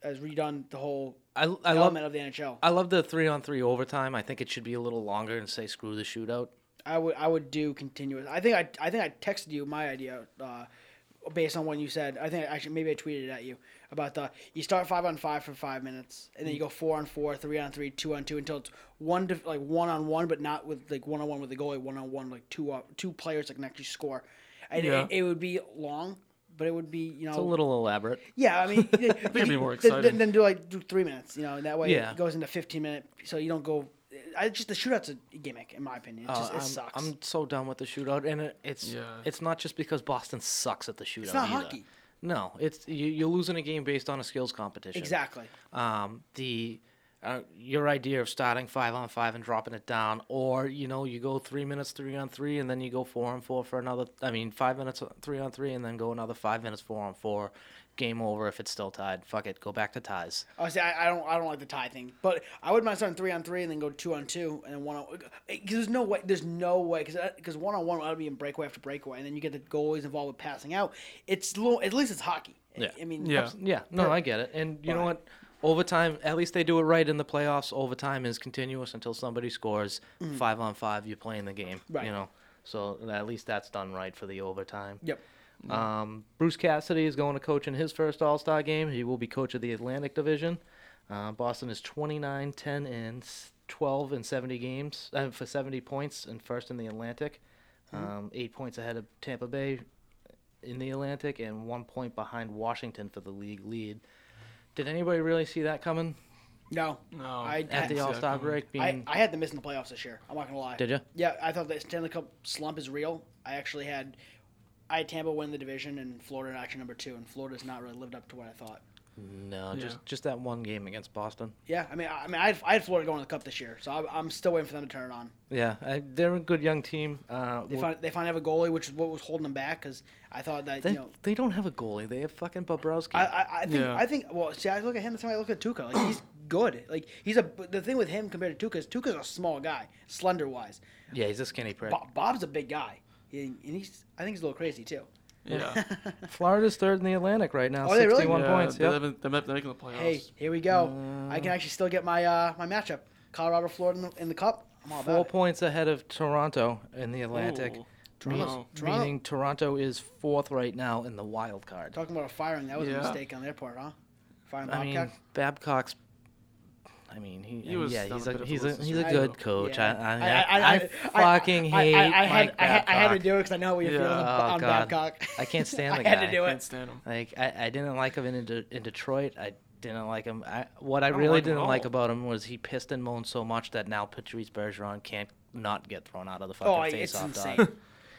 has redone the whole I, I love element of the NHL. I love the three on three overtime. I think it should be a little longer and say screw the shootout. I would I would do continuous. I think I I think I texted you my idea uh, based on what you said. I think actually maybe I tweeted it at you about the you start five on five for five minutes and then you go four on four, three on three, two on two until it's one to, like one on one, but not with like one on one with the goalie, one on one like two uh, two players that can actually score. And Yeah. it, it would be long, but it would be you know It's a little elaborate. yeah, I mean, I it'd be more Then, exciting. then do like do three minutes, you know, and that way Yeah. it goes into fifteen minute, so you don't go. I just the shootout's a gimmick in my opinion. It just Uh, it I'm, sucks. I'm so done with the shootout, and it, it's Yeah. it's not just because Boston sucks at the shootout. it's not either. hockey. No, it's you, you're losing a game based on a skills competition. Exactly. um, the uh, your idea of starting five on five and dropping it down, or you know you go three minutes three on three and then you go four on four for another. I mean five minutes three on three and then go another five minutes four on four. Game over if it's still tied. Fuck it, go back to ties. Honestly, I, I don't I don't like the tie thing, but I wouldn't mind starting three on three and then go two on two and then one on. Because there's no way. There's no way because because one on one would be in breakaway after breakaway, and then you get the goalies involved with passing out. It's a little, at least it's hockey. Yeah. I mean, Yeah. Yeah, no, I get it. And you know what? Overtime, at least they do it right in the playoffs. Overtime is continuous until somebody scores. Five on five, you're playing the game. Right. You know, so at least that's done right for the overtime. Yep. Um, Bruce Cassidy is going to coach in his first All Star game. He will be coach of the Atlantic Division. Uh, Boston is 29, 10, and 12 in 70 games uh, for 70 points and first in the Atlantic. Um, eight points ahead of Tampa Bay. in the Atlantic and one point behind Washington for the league lead. Did anybody really see that coming No. No. I at had, the All Star break? Being I, I had them missing the playoffs this year. I'm not gonna lie. Did you? Yeah, I thought the Stanley Cup slump is real. I actually had, I had Tampa win the division and Florida in action number two, and Florida's not really lived up to what I thought. No, Yeah. just just that one game against Boston. Yeah, I mean, I, I mean, I had, I had Florida going to the Cup this year, so I'm, I'm still waiting for them to turn it on. Yeah, I, they're a good young team. Uh, They wh- find they finally have a goalie, which is what was holding them back. Because I thought that they, you know, they don't have a goalie. They have fucking Bobrovsky. I, I, I think Yeah. I think well, see, I look at him the same way I look at Tuukka. Like he's *clears throat* good. Like he's a the thing with him compared to Tuukka is Tuukka's a small guy, slender wise. yeah, he's a skinny prick. Bob, Bob's a big guy, and and he's I think he's a little crazy too. Yeah. *laughs* Florida's third in the Atlantic right now. Oh, they really? 61 yeah, points. They Yep. haven't, they're making the playoffs. Hey, here we go. I can actually still get my uh, my matchup. Colorado, Florida in the, in the cup. I'm all Four about it. points ahead of Toronto in the Atlantic. Ooh. Toronto's- Toronto- Meaning Toronto is fourth right now in the wild card. Talking about a firing, that was Yeah. a mistake on their part, huh? Firing I mean, Babcock's. I mean, he, He was yeah, he's a a bit a he's a list he's good coach. yeah. I, I, I, I, fucking I- hate I, I had, Mike I, had, I had to do it because I know what you're Yeah. feeling Oh, on God. Babcock. I can't *laughs* stand the guy. I had to do Can't it. stand him. Like I, I didn't like him in De- in Detroit. I didn't like him. I, what I, don't really like didn't like about him was he pissed and moaned so much that now Patrice Bergeron can't not get thrown out of the oh, fucking Oh, face it's off insane. dog.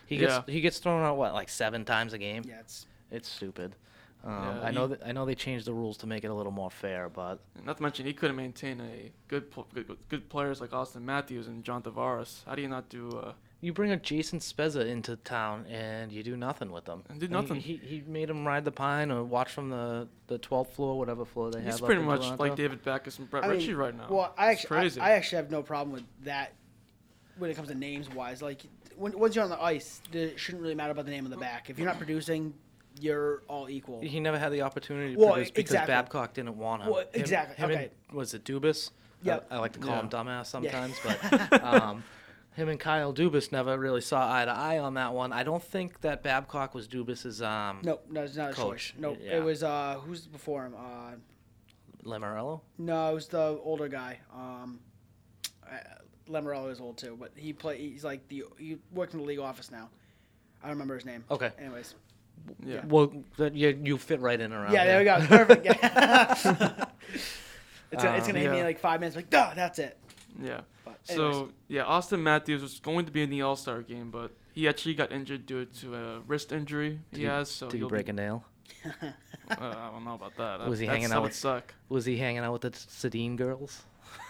He gets Yeah. he gets thrown out what like seven times a game. Yeah, it's It's stupid. Um, Yeah, I know he- that I know they changed the rules to make it a little more fair, but Not to mention, he couldn't maintain a good, pl- good, good players like Auston Matthews and John Tavares. How do you not do? Uh, you bring a Jason Spezza into town and you do nothing with them. And did nothing. He, he made him ride the pine or watch from the the twelfth floor, whatever floor they he's have. up pretty in much Toronto. like David Backes and Brett I mean, Ritchie right now. Well, I It's actually, crazy. I, I actually have no problem with that when it comes to names wise. Like when, once you're on the ice, it shouldn't really matter about the name of the back. If you're not producing, you're all equal. He never had the opportunity to Well, produce because exactly. Babcock didn't want him. Well, exactly, Him, okay. and, was it Dubas? Yep. I, I like to call him dumbass sometimes, *laughs* but um, him and Kyle Dubas never really saw eye to eye on that one. I don't think that Babcock was Dubas's um, No, no, it's not a Coach, choice. No, yeah. it was uh, who's before him? Uh, Lamoriello. no, it was the older guy. Um, uh, Lamoriello is old too, but he play. He's like the he works in the league office now. I don't remember his name. Okay. Anyways, yeah. Well, that you you fit right in around. yeah, there we go. Perfect. Yeah. *laughs* *laughs* it's, gonna- it's gonna hit me like five minutes. Like, duh, that's it. Yeah. So yeah, Auston Matthews was going to be in the All Star game, but he actually got injured due to a wrist injury he Did he- has. So Did he break be, a nail? uh, I don't know about that. Was he That's- hanging out would with- suck. Was he hanging out with the Sedin girls?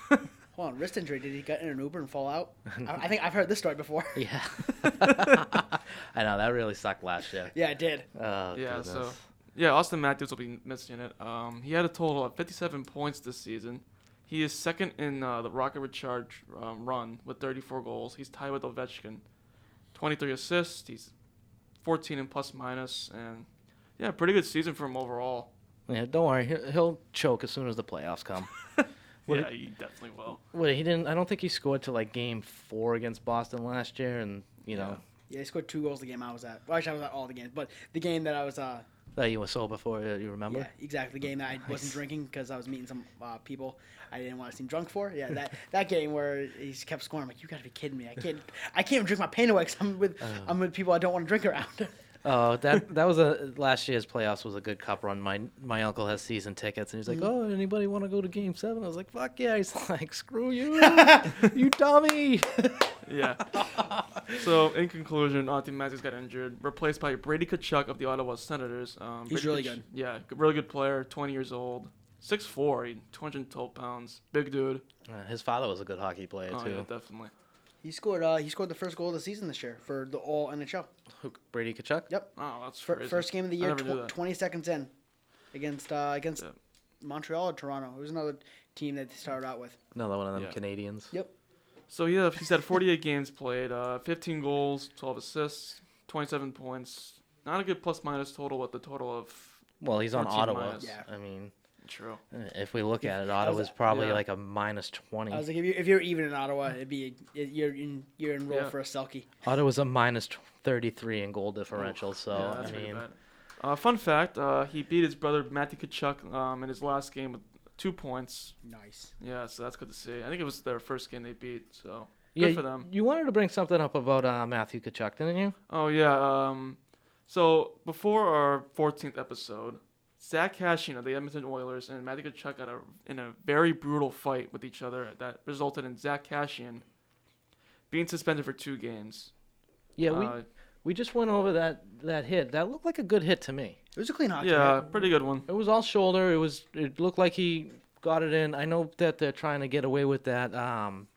*laughs* Hold on, wrist injury. Did he get in an Uber and fall out? *laughs* I, I think I've heard this story before. *laughs* Yeah. *laughs* I know that really sucked last year. yeah, it did. Oh, Yeah, goodness. so yeah, Auston Matthews will be missing it. Um, he had a total of 57 points this season. He is second in uh, the Rocket Richard um, run with 34 goals. He's tied with Ovechkin. 23 assists. He's 14 in plus minus, and yeah, pretty good season for him overall. Yeah, don't worry. He'll, he'll choke as soon as the playoffs come. What yeah, he definitely will. Well, he didn't. I don't think he scored till like game four against Boston last year, and you know Yeah, he scored two goals the game I was at. Well, actually, I was at all the games, but the game that I was, uh, that you were sober for. uh, You remember? yeah, exactly the game that I *laughs* wasn't drinking because I was meeting some uh, people I didn't want to seem drunk for. Yeah, that *laughs* that game where he kept scoring. I'm like, you gotta be kidding me! I can't, I can't even drink my pain away 'cause I'm with, I'm with people I don't want to drink around. *laughs* Oh, that *laughs* that was a last year's playoffs was a good cup run. My my uncle has season tickets, and he's like, "Oh, anybody want to go to Game 7? I was like, "Fuck yeah!" He's *laughs* like, "Screw you, *laughs* you dummy." Yeah. so in conclusion, Auntie Matthews got injured, replaced by Brady Tkachuk of the Ottawa Senators. Um, He's Brady really Kach- good. Yeah, g- really good player. 20 years old, 6'4", 212 pounds, big dude. Uh, his father was a good hockey player Oh too. yeah, definitely. He scored, uh, he scored the first goal of the season this year for the all NHL. Who, Brady Tkachuk. Yep, Oh, that's Fir- crazy. first game of the year, tw- 20 seconds in, against uh, against Yeah. Montreal or Toronto. It was another team that they started out with. Another one of them Yeah. Canadians. Yep. So yeah, he's had 48 *laughs* games played, uh, 15 goals, 12 assists, 27 points. Not a good plus minus total with the total of Well, he's on Ottawa. minus. Yeah. I mean, true. if we look at it, Ottawa's probably yeah. like a minus twenty. I was like, if you're, if you're even in Ottawa, it'd be it, you're in you're enrolled Yeah. for a Selke. Ottawa's a thirty-three in goal differential. So yeah, that's I mean, bad. Uh, fun fact: uh, he beat his brother Matthew Tkachuk um, in his last game with two points. Nice. Yeah, so that's good to see. I think it was their first game they beat, so yeah, good for them. you wanted to bring something up about uh, Matthew Tkachuk, didn't you? Oh yeah, um, So before our 14th episode, Zack Kassian of the Edmonton Oilers and Matthew Tkachuk got a, in a very brutal fight with each other that resulted in Zack Kassian being suspended for two games. Yeah, we Uh, we just went over that that hit. That looked like a good hit to me. It was a clean hockey. yeah, hit. pretty good one. It was all shoulder. It was. It looked like he got it in. I know that they're trying to get away with that um,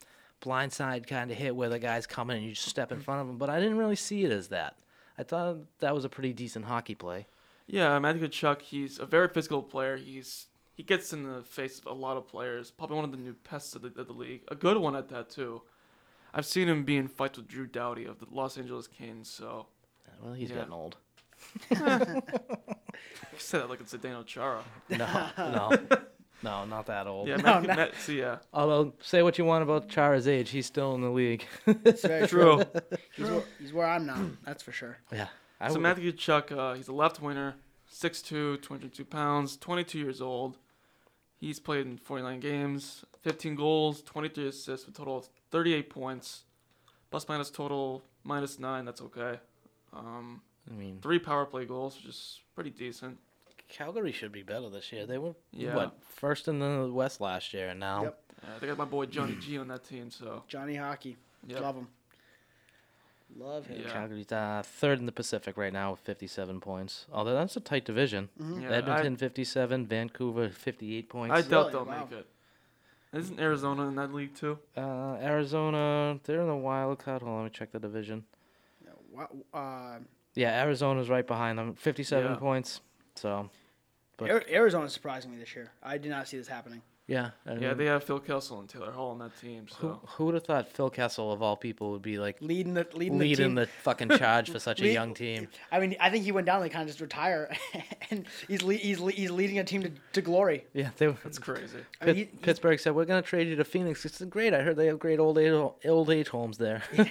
blindside kind of hit where the guy's coming and you just step in front of him. But I didn't really see it as that. I thought that was a pretty decent hockey play. Yeah, um, Matthew Tkachuk, he's a very physical player. He's he gets in the face of a lot of players. Probably one of the new pests of the, of the league. A good one at that too. I've seen him be in fights with Drew Doughty of the Los Angeles Kings. So Well, he's Yeah. getting old. *laughs* *laughs* you said that like it's a Zdeno Chara. No, no, *laughs* no, not that old. Yeah, No, Matt, not- Matt, see, yeah, Although, say what you want about Chara's age, he's still in the league. It's very true. true. He's where, he's where I'm now. That's for sure. yeah. I so would- Matthew Tkachuk, uh, he's a left winger, 6'2", 202 pounds, 22 years old. He's played in 49 games, 15 goals, 23 assists, with a total of 38 points. Plus minus total minus nine. That's okay. Um, I mean, three power play goals, which is pretty decent. Calgary should be better this year. They were Yeah. what first in the West last year, and now Yep. Uh, they got my boy Johnny *clears throat* G on that team, so Johnny Hockey. yeah. Love him. Love him. Yeah. Calgary's uh, third in the Pacific right now with 57 points. Although that's a tight division. Mm-hmm. Yeah, Edmonton 57, Vancouver 58 points. I, I doubt Really? they'll Wow. make it. Isn't Arizona in that league too? Uh, Arizona, they're in the wild card. Hold on, let me check the division. Yeah, Uh, Yeah, Arizona's right behind them, 57 Yeah. points. So, but Ari- Arizona's surprising me this year. I did not see this happening. Yeah, I Yeah, mean, they have Phil Kessel and Taylor Hall on that team, who so who would have thought Phil Kessel of all people would be like Leading the leading, the, leading team. the fucking charge for *laughs* such a Lead- young team? I mean, I think he went down. They kind of just retire, *laughs* and he's le- he's le- he's leading a team to, to glory. Yeah, they. that's crazy. I mean, he- Pittsburgh said we're gonna trade you to Phoenix. It's great. I heard they have great old age old age homes there. *laughs* yeah,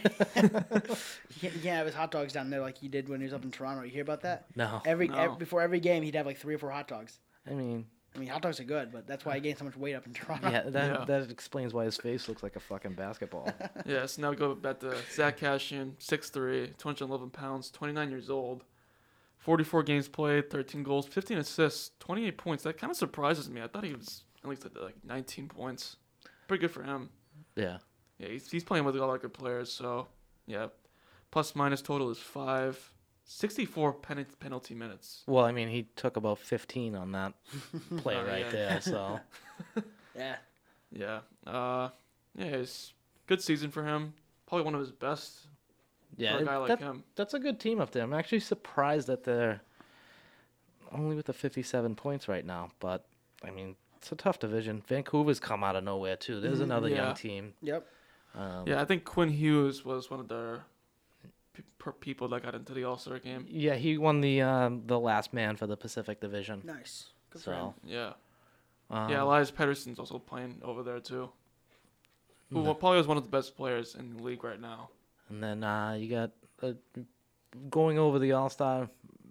can't, he his hot dogs down there like he did when he was up in Toronto. You hear about that? no, Every, No. ev- before every game, he'd have like three or four hot dogs. I mean, I mean, hot dogs are good, but that's why he gained so much weight up in Toronto. yeah, that Yeah. that explains why his face looks like a fucking basketball. *laughs* Yeah, so now we go back to Zack Kassian, 6'3", 211 pounds, 29 years old. 44 games played, 13 goals, 15 assists, 28 points. That kind of surprises me. I thought he was at least at like 19 points. Pretty good for him. yeah, Yeah, he's, he's playing with a lot of good players, so yeah. Plus minus total is 5. 64 pen- penalty minutes. well, I mean, he took about 15 on that *laughs* play Oh, right yeah. there. So *laughs* Yeah. Yeah. Uh, yeah, it's good season for him. Probably one of his best yeah, for a it- guy like that- him. that's a good team up there. I'm actually surprised that they're only with the 57 points right now. But I mean, it's a tough division. Vancouver's come out of nowhere too. There's another yeah. young team. Yep. Um, Yeah, I think Quinn Hughes was one of their pe- per- people that got into the All Star game. Yeah, he won the um, the last man for the Pacific Division. Nice. Good for. So Yeah. um, yeah, Elias Pettersson's also playing over there too. Who probably is one of the best players in the league right now. And then uh, you got uh, going over the All Star,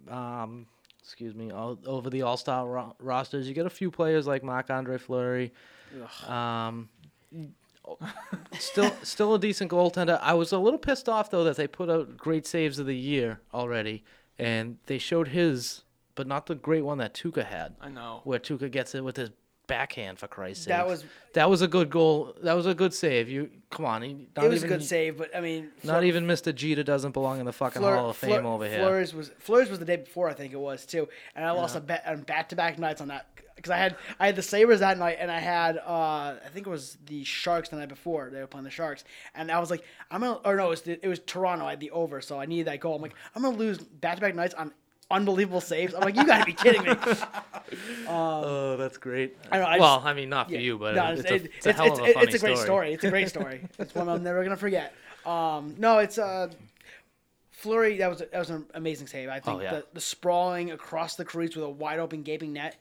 um, excuse me, all, over the All Star ro- rosters. You get a few players like Marc Andre Fleury. Um, *laughs* still, still a decent goaltender. I was a little pissed off though that they put out great saves of the year already, and they showed his, but not the great one that Tuukka had, I know. where Tuukka gets it with his backhand for Christ's sake. That was that was a good goal. That was a good save. You come on, he- not it was a good save, but I mean, not even Mr. Jeter doesn't belong in the fucking Fleur- Hall of Fleur- Fame over here. Fleurs was Fleurs was the day before I think it was too, and I lost a bet on back to back nights on that because I had I had the Sabres that night and I had uh I think it was the Sharks the night before they were playing the Sharks and I was like I'm gonna or no it was the, it was Toronto I had the over so I needed that goal I'm like I'm gonna lose back to back nights on unbelievable saves I'm like you gotta be kidding me *laughs* oh, that's great. I know, I well, just- I mean, not for Yeah. you, but No, it's, a, it- it's a hell of a it's- funny it's a great story. story. It's a great story. *laughs* It's one I'm never gonna forget. Um, no, it's uh, Fleury. That was that was an amazing save. I think Oh, yeah. the, the sprawling across the crease with a wide open gaping net.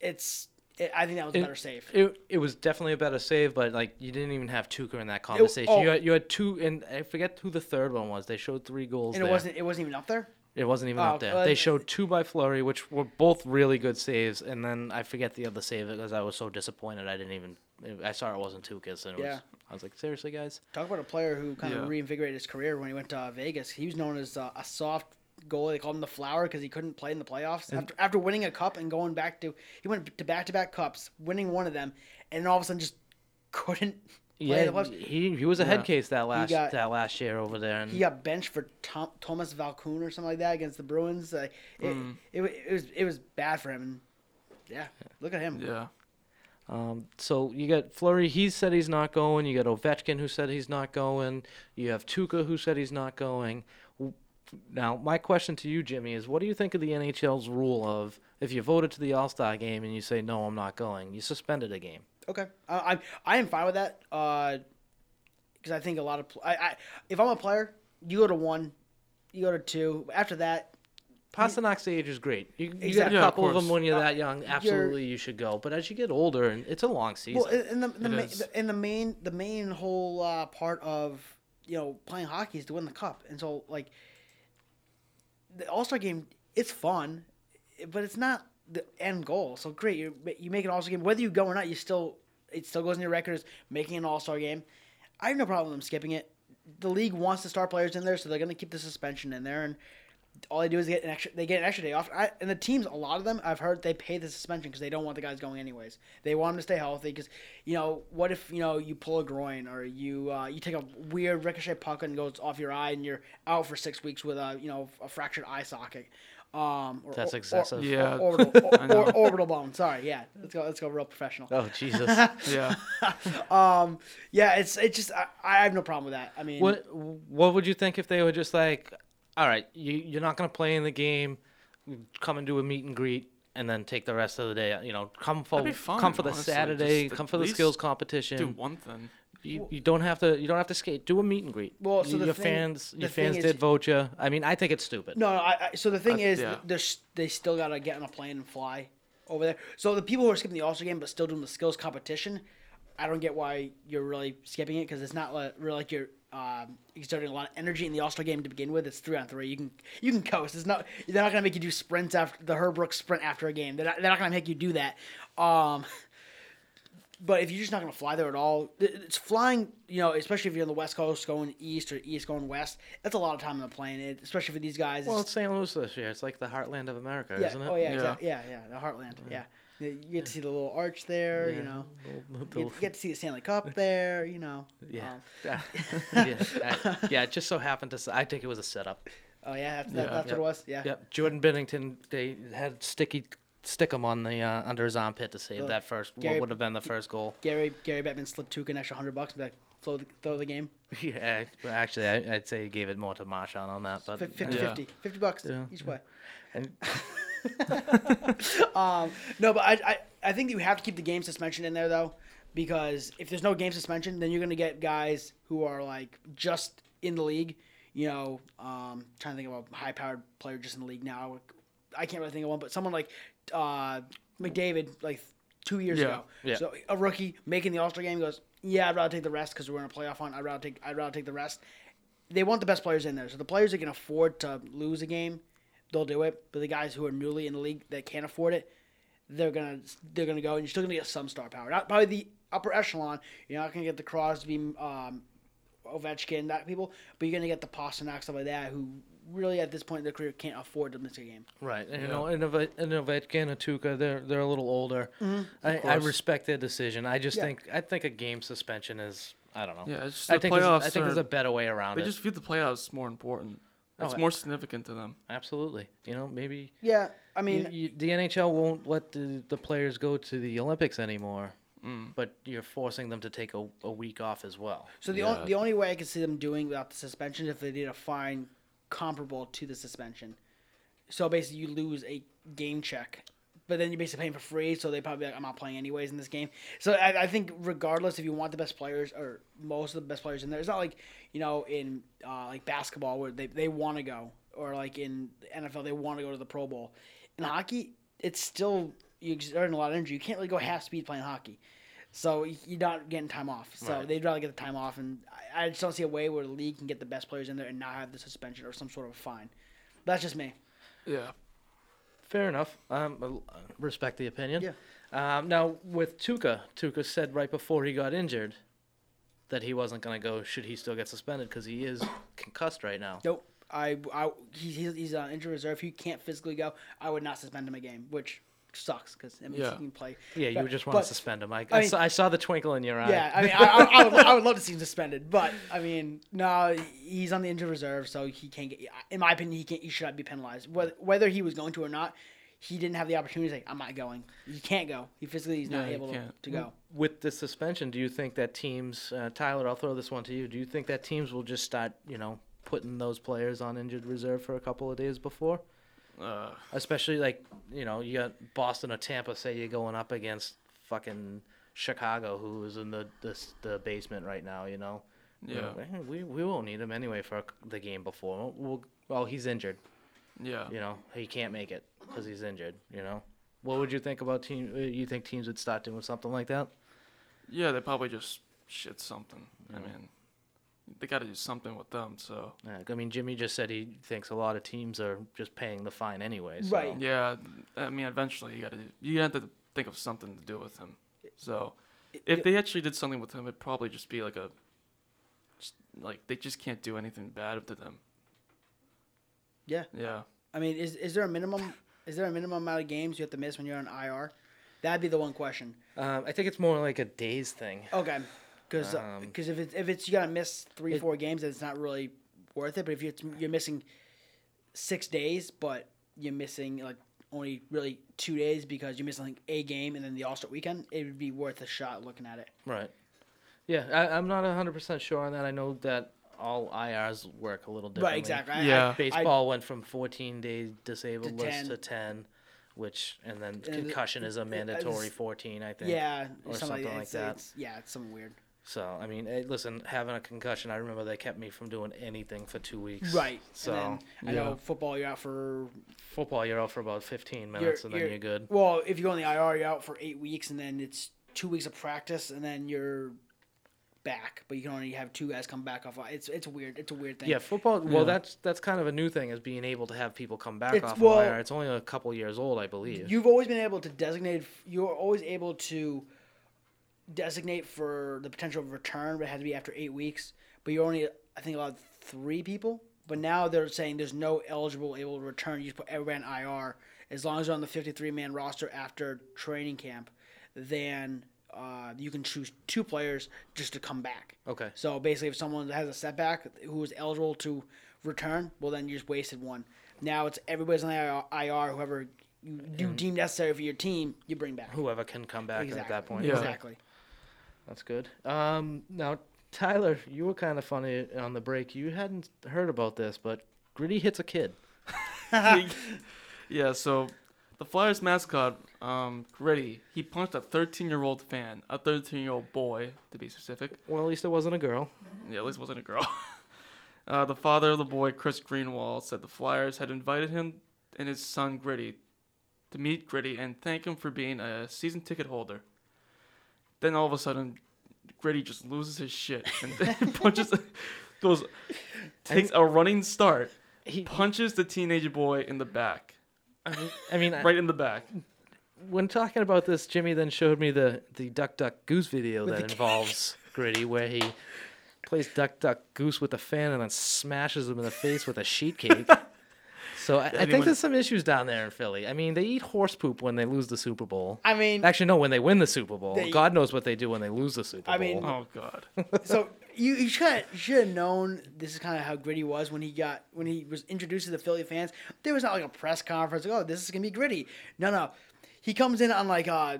It's. It, I think that was a It- better save. It, it was definitely a better save, but like you didn't even have Tuukka in that conversation. oh. You had you had two, and I forget who the third one was. They showed three goals. and it there. wasn't. It wasn't even up there. It wasn't even Oh, up there. uh, they showed two by Fleury, which were both really good saves, and then I forget the other save because I was so disappointed. I didn't even. I saw it wasn't Tuukka's, and it Yeah. was. I was like, seriously, guys. Talk about a player who kind Yeah. of reinvigorated his career when he went to uh, Vegas. He was known as uh, a soft goalie. They called him the flower because he couldn't play in the playoffs after after winning a cup and going back to he went to back to back cups, winning one of them, and all of a sudden just couldn't Yeah, the playoffs. he he was a head Yeah. case that last got- that last year over there, and He got benched for Tom, Thomas Vokoun or something like that against the Bruins. Uh, it, it, wa- it was it was bad for him. And yeah, look at him. Yeah. Um, so you got Fleury. He said he's not going. You got Ovechkin who said he's not going. You have Tuukka who said he's not going. W- Now, my question to you, Jimmy, is what do you think of the NHL's rule of if you voted to the All Star game and you say no, I'm not going, you suspended a game? Okay, I I, I am fine with that. Because I think a lot of pl- I, I if I'm a player, you go to one, you go to two. After that, Pastrnak's age is great. You, you Exactly. got Yeah, a of couple of, them when you're Uh, that young. Absolutely, you should go. But as you get older, and it's a long season. well, and the the, ma- the and the main the main whole uh, part of you know playing hockey is to win the cup, and so like the All Star game, it's fun, but it's not the end goal. So great, you you make an All Star game, whether you go or not, you still it still goes in your record as making an All Star game. I have no problem with them skipping it. The league wants the star players in there, so they're going to keep the suspension in there, and all they do is get an extra. They get an extra day off. I, and the teams, a lot of them, I've heard they pay the suspension because they don't want the guys going anyways. They want them to stay healthy because, you know, what if you know you pull a groin or you uh, you take a weird ricochet puck and goes off your eye and you're out for six weeks with a you know a fractured eye socket. Um, or, That's excessive. Or, Yeah. or, orbital, *laughs* or, or, orbital bone. Sorry, yeah. Let's go. Let's go real professional. oh Jesus! *laughs* Yeah. Um, yeah, it's it's just I, I have no problem with that. I mean, what What would you think if they were just like, all right, you you're not gonna play in the game, come and do a meet and greet, and then take the rest of the day. You know, come for That'd be fine, come for the honestly. Saturday, come for the skills competition. Do one thing. You, you don't have to you don't have to skate. Do a meet and greet. Well, so You- the your thing- fans your fans is- did vote you. I mean, I think it's stupid. No, no. I, I, so the thing I- is, yeah. there's they still gotta get on a plane and fly over there. So the people who are skipping the All Star game but still doing the skills competition, I don't get why you're really skipping it because it's not like, really like you're um, exerting a lot of energy in the All Star game to begin with. It's three on three. You can you can coast. It's not they're not gonna make you do sprints after the Herbrook sprint after a game. They're not, they're not gonna make you do that. Um, but if you're just not going to fly there at all, it's flying, you know, especially if you're on the West Coast going east or east going west, that's a lot of time on the plane, it, especially for these guys. Well, it's- it's St. Louis this year. It's like the heartland of America, yeah, isn't it? oh, yeah, Yeah. exactly. Yeah, yeah, the Heartland. Yeah. You get to see the little arch there, you know. Little- You get, get to see the Stanley Cup *laughs* there, you know. Yeah. Um, *laughs* yeah, I- yeah, it just so happened to. I think it was a setup. oh, yeah, that's, that, Yeah. that's what it was. Yeah. Yep. Jordan Binnington, they had sticky stick him on the uh, under his armpit to save Look, that first. Gary- what would have been the first goal? Gary Gary Bettman slipped Tuukka an extra 100 bucks and be like, throw the, throw the game. *laughs* Yeah, well, actually, I, I'd say he gave it more to Marchand on that, but Fif- 50 Yeah. 50. 50 bucks Yeah. each way. and *laughs* Um, no, but I, I, I think you have to keep the game suspension in there though, because if there's no game suspension, then you're gonna get guys who are like just in the league. You know, um, trying to think of a high-powered player just in the league now. I can't really think of one, but someone like uh, McDavid, like two years Yeah. ago. Yeah. So a rookie making the All Star game goes, yeah, I'd rather take the rest because we're in a playoff hunt. I'd rather take, I'd rather take the rest. They want the best players in there, so the players that can afford to lose a game, they'll do it. But the guys who are newly in the league that can't afford it, they're gonna they're gonna go, and you're still gonna get some star power. Not probably the upper echelon. You're not gonna get the Crosby, um, Ovechkin, that people, but you're gonna get the Pastrnak stuff like that, who really at this point in their career can't afford to miss a game. right, and, you know, and Ove- and Ovechkin, and Tuukka, they're they're a little older. I, I respect their decision. I just Yeah. think I think a game suspension is I don't know. Yeah, it's just I the think there's, I playoffs think there's a better way around They it. just view the playoffs more important. Oh, it's Oh, more significant to them. Absolutely. You know, maybe Yeah, I mean, you, you, the NHL won't let the, the players go to the Olympics anymore, mm. but you're forcing them to take a, a week off as well. So the, Yeah. on, the only way I could see them doing without the suspension is if they did a fine comparable to the suspension. So basically, you lose a game check, but then you're basically paying for free. So they probably be like, I'm not playing anyways in this game. So I, I think regardless if you want the best players or most of the best players in there, it's not like you know in uh, like basketball where they, they want to go or like in the NFL they want to go to the Pro Bowl. In hockey, it's still you exert a lot of energy. You can't really go half speed playing hockey. So you're not getting time off. So Right. they'd rather get the time off, and I, I just don't see a way where the league can get the best players in there and not have the suspension or some sort of fine. That's just me. Yeah. Fair enough. Um, uh, respect the opinion. Yeah. Um, now with Tuukka, Tuukka said right before he got injured that he wasn't going to go. Should he still get suspended because he is concussed right now? Nope. I, I he's, he's on injured reserve. He can't physically go. I would not suspend him a game, which sucks because I mean Yeah. he can play. Yeah, you But- would just want but- to suspend him. I, I I, mean- saw, I saw the twinkle in your eye. Yeah, I mean, I, I, I, would, I would love to see him suspended, but I mean, no, he's on the injured reserve, so he can't get. In my opinion, he can't. He should not be penalized. Whether, whether he was going to or not, he didn't have the opportunity to say, "I'm not going." He can't go. He physically he's not Yeah, able to, to go. With the suspension, do you think that teams, uh, Tyler? I'll throw this one to you. Do you think that teams will just start, you know, putting those players on injured reserve for a couple of days before? Uh, Especially like, you know, you got Boston or Tampa. Say you're going up against fucking Chicago, who is in the the, the basement right now. You know. Yeah. "Eh, we we won't need him anyway for the game before. We'll, well, he's injured. yeah. You know, he can't make it because he's injured. You know, what would you think about team? uh, You think teams would start doing something like that? Yeah, they probably just shit something. I mean, they got to do something with them. So Yeah, I mean, Jimmy just said he thinks a lot of teams are just paying the fine anyway. So. Right. yeah, I mean, eventually you got to you have to think of something to do with him. So if they actually did something with him, it'd probably just be like a, just, like they just can't do anything bad to them. Yeah. Yeah. I mean, is is there a minimum? Is there a minimum amount of games you have to miss when you're on IR? That'd be the one question. Um, I think it's more like a days thing. Okay, because Um, if it's if it's you gotta miss three it- four games, then it's not really worth it. But if you're you're missing six days, but you're missing like only really two days because you're missing like a game and then the All Star weekend, it would be worth a shot looking at it. Right. Yeah, I, I'm not 100% sure on that. I know that all IRs work a little differently. Right, exactly. I- Yeah. I- Baseball went from 14 day disabled To list 10. to 10, which, and then the- concussion is a uh, mandatory it's- 14, I think. yeah, Or something, something like, like that. It's, yeah, it's something weird. So, I mean, eh, listen, having a concussion, I remember they kept me from doing anything for two weeks. Right. So, and then I yeah. know football, you're out for football, you're out for about 15 minutes and then you're, good. Well, if you go on the IR, you're out for eight weeks, and then it's two weeks of practice, and then you're back. But you can only have two guys come back off. It's it's weird. It's a weird thing. Yeah, football. Well, Yeah. that's that's kind of a new thing is being able to have people come back It's- off well- IR. It's only a couple years old, I believe. You've always been able to designate. You're always able to designate for the potential return, but it had to be after eight weeks. But you're only, I think, allowed three people. But now they're saying there's no eligible able to return. You just put everybody on IR as long as they're on the 53 man roster after training camp. Then uh, you can choose two players just to come back. Okay. So basically, if someone has a setback who is eligible to return, well, then you just wasted one. Now it's everybody's on the IR. Whoever you, you deem necessary for your team, you bring back. Whoever can come back exactly. at that point. Yeah. Okay. Exactly. That's good. Um, now, Tyler, you were kind of funny on the break. You hadn't heard about this, but Gritty hits a kid. *laughs* Yeah, so the Flyers mascot, um, Gritty, he punched a 13 year old fan, a 13 year old boy, to be specific. Well, at least it wasn't a girl. Yeah, at least it wasn't a girl. *laughs* uh, the father of the boy, Chris Greenwald, said the Flyers had invited him and his son, Gritty, to meet Gritty and thank him for being a season ticket holder. Then all of a sudden, Gritty just loses his shit and then *laughs* punches, goes, takes a running start, He, punches the teenage boy in the back. I mean, I mean I- Right in the back. when talking about this, Jimmy then showed me the the Duck Duck Goose video With that the kid. *laughs* involves Gritty, where he plays Duck Duck Goose with a fan and then smashes him in the face with a sheet cake. *laughs* So I, I think there's some issues down there in Philly. I mean, they eat horse poop when they lose the Super Bowl. I mean, Actually, no, when they win the Super Bowl. They- God knows what they do when they lose the Super I Bowl. mean- Oh, God. *laughs* so you you should you should have known this is kind of how gritty was when he got when he was introduced to the Philly fans. There was not like a press conference. Like, oh, this is gonna be gritty. No, no, he comes in on like uh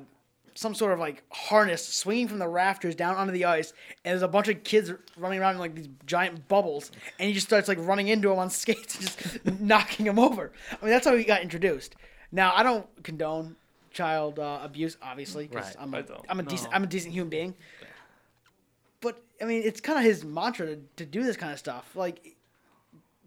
some sort of like harness swinging from the rafters down onto the ice, and there's a bunch of kids running around in like these giant bubbles, and he just starts like running into them on *laughs* skates, and just knocking them over. I mean, that's how he got introduced. Now, I don't condone child uh, abuse, obviously, because Right. I'm a. I'm, a decent I'm a decent human being. But I mean, it's kind of his mantra to, to do this kind of stuff. Like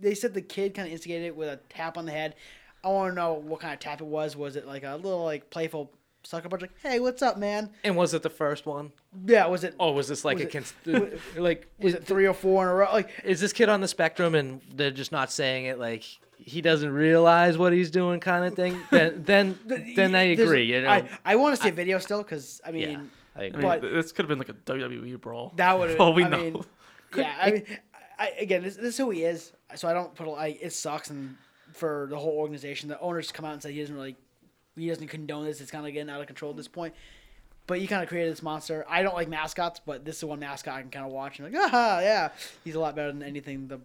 they said, the kid kind of instigated it with a tap on the head. I want to know what kind of tap it was. Was it like a little like playful sucker punch, like "Hey, what's up, man"? and was it the first one? Yeah, was it? Oh, was this like Was a it- cons- *laughs* *laughs* like was it three or four in a row? Like is this kid on the spectrum and they're just not saying it like he doesn't realize what he's doing kind of thing? *laughs* Then then then I agree. You know, I, I want to see a video still because I mean, yeah, I I mean, But- this could have been like a WWE brawl. that would for all we I know. mean, yeah, I mean, I again, this, this is who he is. So I don't put a- like it sucks and for the whole organization. The owners come out and say he doesn't really, he doesn't condone this. It's kind of getting out of control at this point. But he kind of created this monster. I don't like mascots, but this is one mascot I can kind of watch and like, ah, yeah, he's a lot better than anything the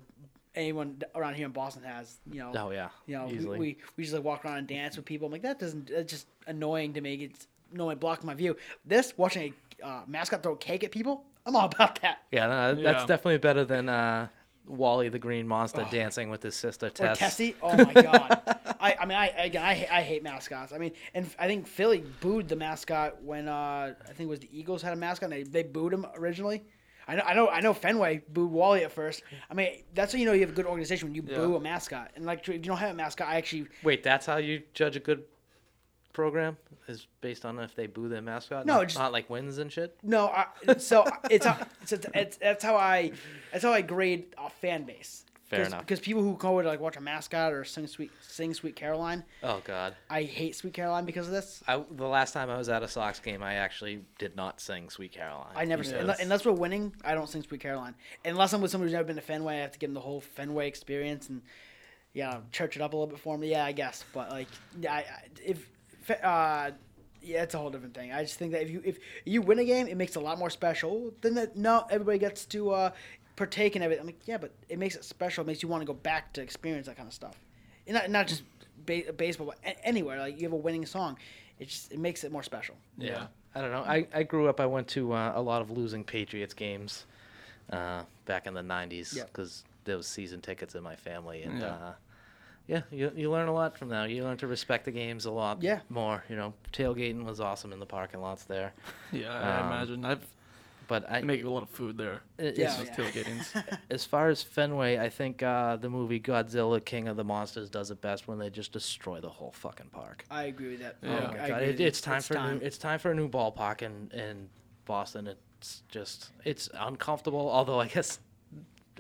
anyone around here in Boston has. You know. Oh yeah, You know, we, easily. we we just like walk around and dance with people. I'm like, that doesn't. That's just annoying to me. It's no, it blocks my view. This watching a uh, mascot throw cake at people, I'm all about that. yeah, no, that's Yeah. definitely better than uh, Wally the Green Monster dancing with his sister Or Tess. Tessie. Oh my god. *laughs* I, I mean, I again, I, I hate mascots. I mean, and I think Philly booed the mascot when uh, I think it was the Eagles had a mascot. And they they booed him originally. I know, I know, I know. Fenway booed Wally at first. I mean, that's how you know you have a good organization when you Yeah. boo a mascot. And like, if you don't have a mascot, I actually Wait, that's how you judge a good program? Is based on if they boo their mascot? No, not, just- not like wins and shit. No, I, so it's, how, it's, it's, it's that's how I that's how I grade a fan base. Fair Cause, enough. Because people who go to like watch a mascot or sing sweet sing Sweet Caroline, Oh God. I hate Sweet Caroline because of this. I, the last time I was at a Sox game, I actually did not sing "Sweet Caroline." I never sing because- unless we're winning. I don't sing Sweet Caroline unless I'm with somebody who's never been to Fenway. I have to give them the whole Fenway experience and yeah, church it up a little bit for me. Yeah, I guess. But like, yeah, I, I- if uh, yeah, it's a whole different thing. I just think that if you if you win a game, it makes it a lot more special. Then that no, everybody gets to uh, partake in everything. I'm like, yeah, but it makes it special. It makes you want to go back to experience that kind of stuff. And not not just ba- baseball, but a- anywhere. Like you have a winning song, it just it makes it more special. Yeah. I don't know. I, I grew up. I went to uh, a lot of losing Patriots games uh, back in the '90s Yeah. because there was season tickets in my family, and Yeah. uh, yeah, you you learn a lot from that. You learn to respect the games a lot Yeah. more. You know, tailgating was awesome in the parking lots there, *laughs* Yeah, I Um, imagine. I've but I I make a lot of food there. it- Yeah, it's- Those tailgatings. *laughs* as far as Fenway, I think uh, the movie Godzilla King of the Monsters does it best when they just destroy the whole fucking park. I agree with that. Yeah. Oh I my God, with it, it's time for A new, it's time for a new ballpark in in Boston. It's just it's uncomfortable. Although I guess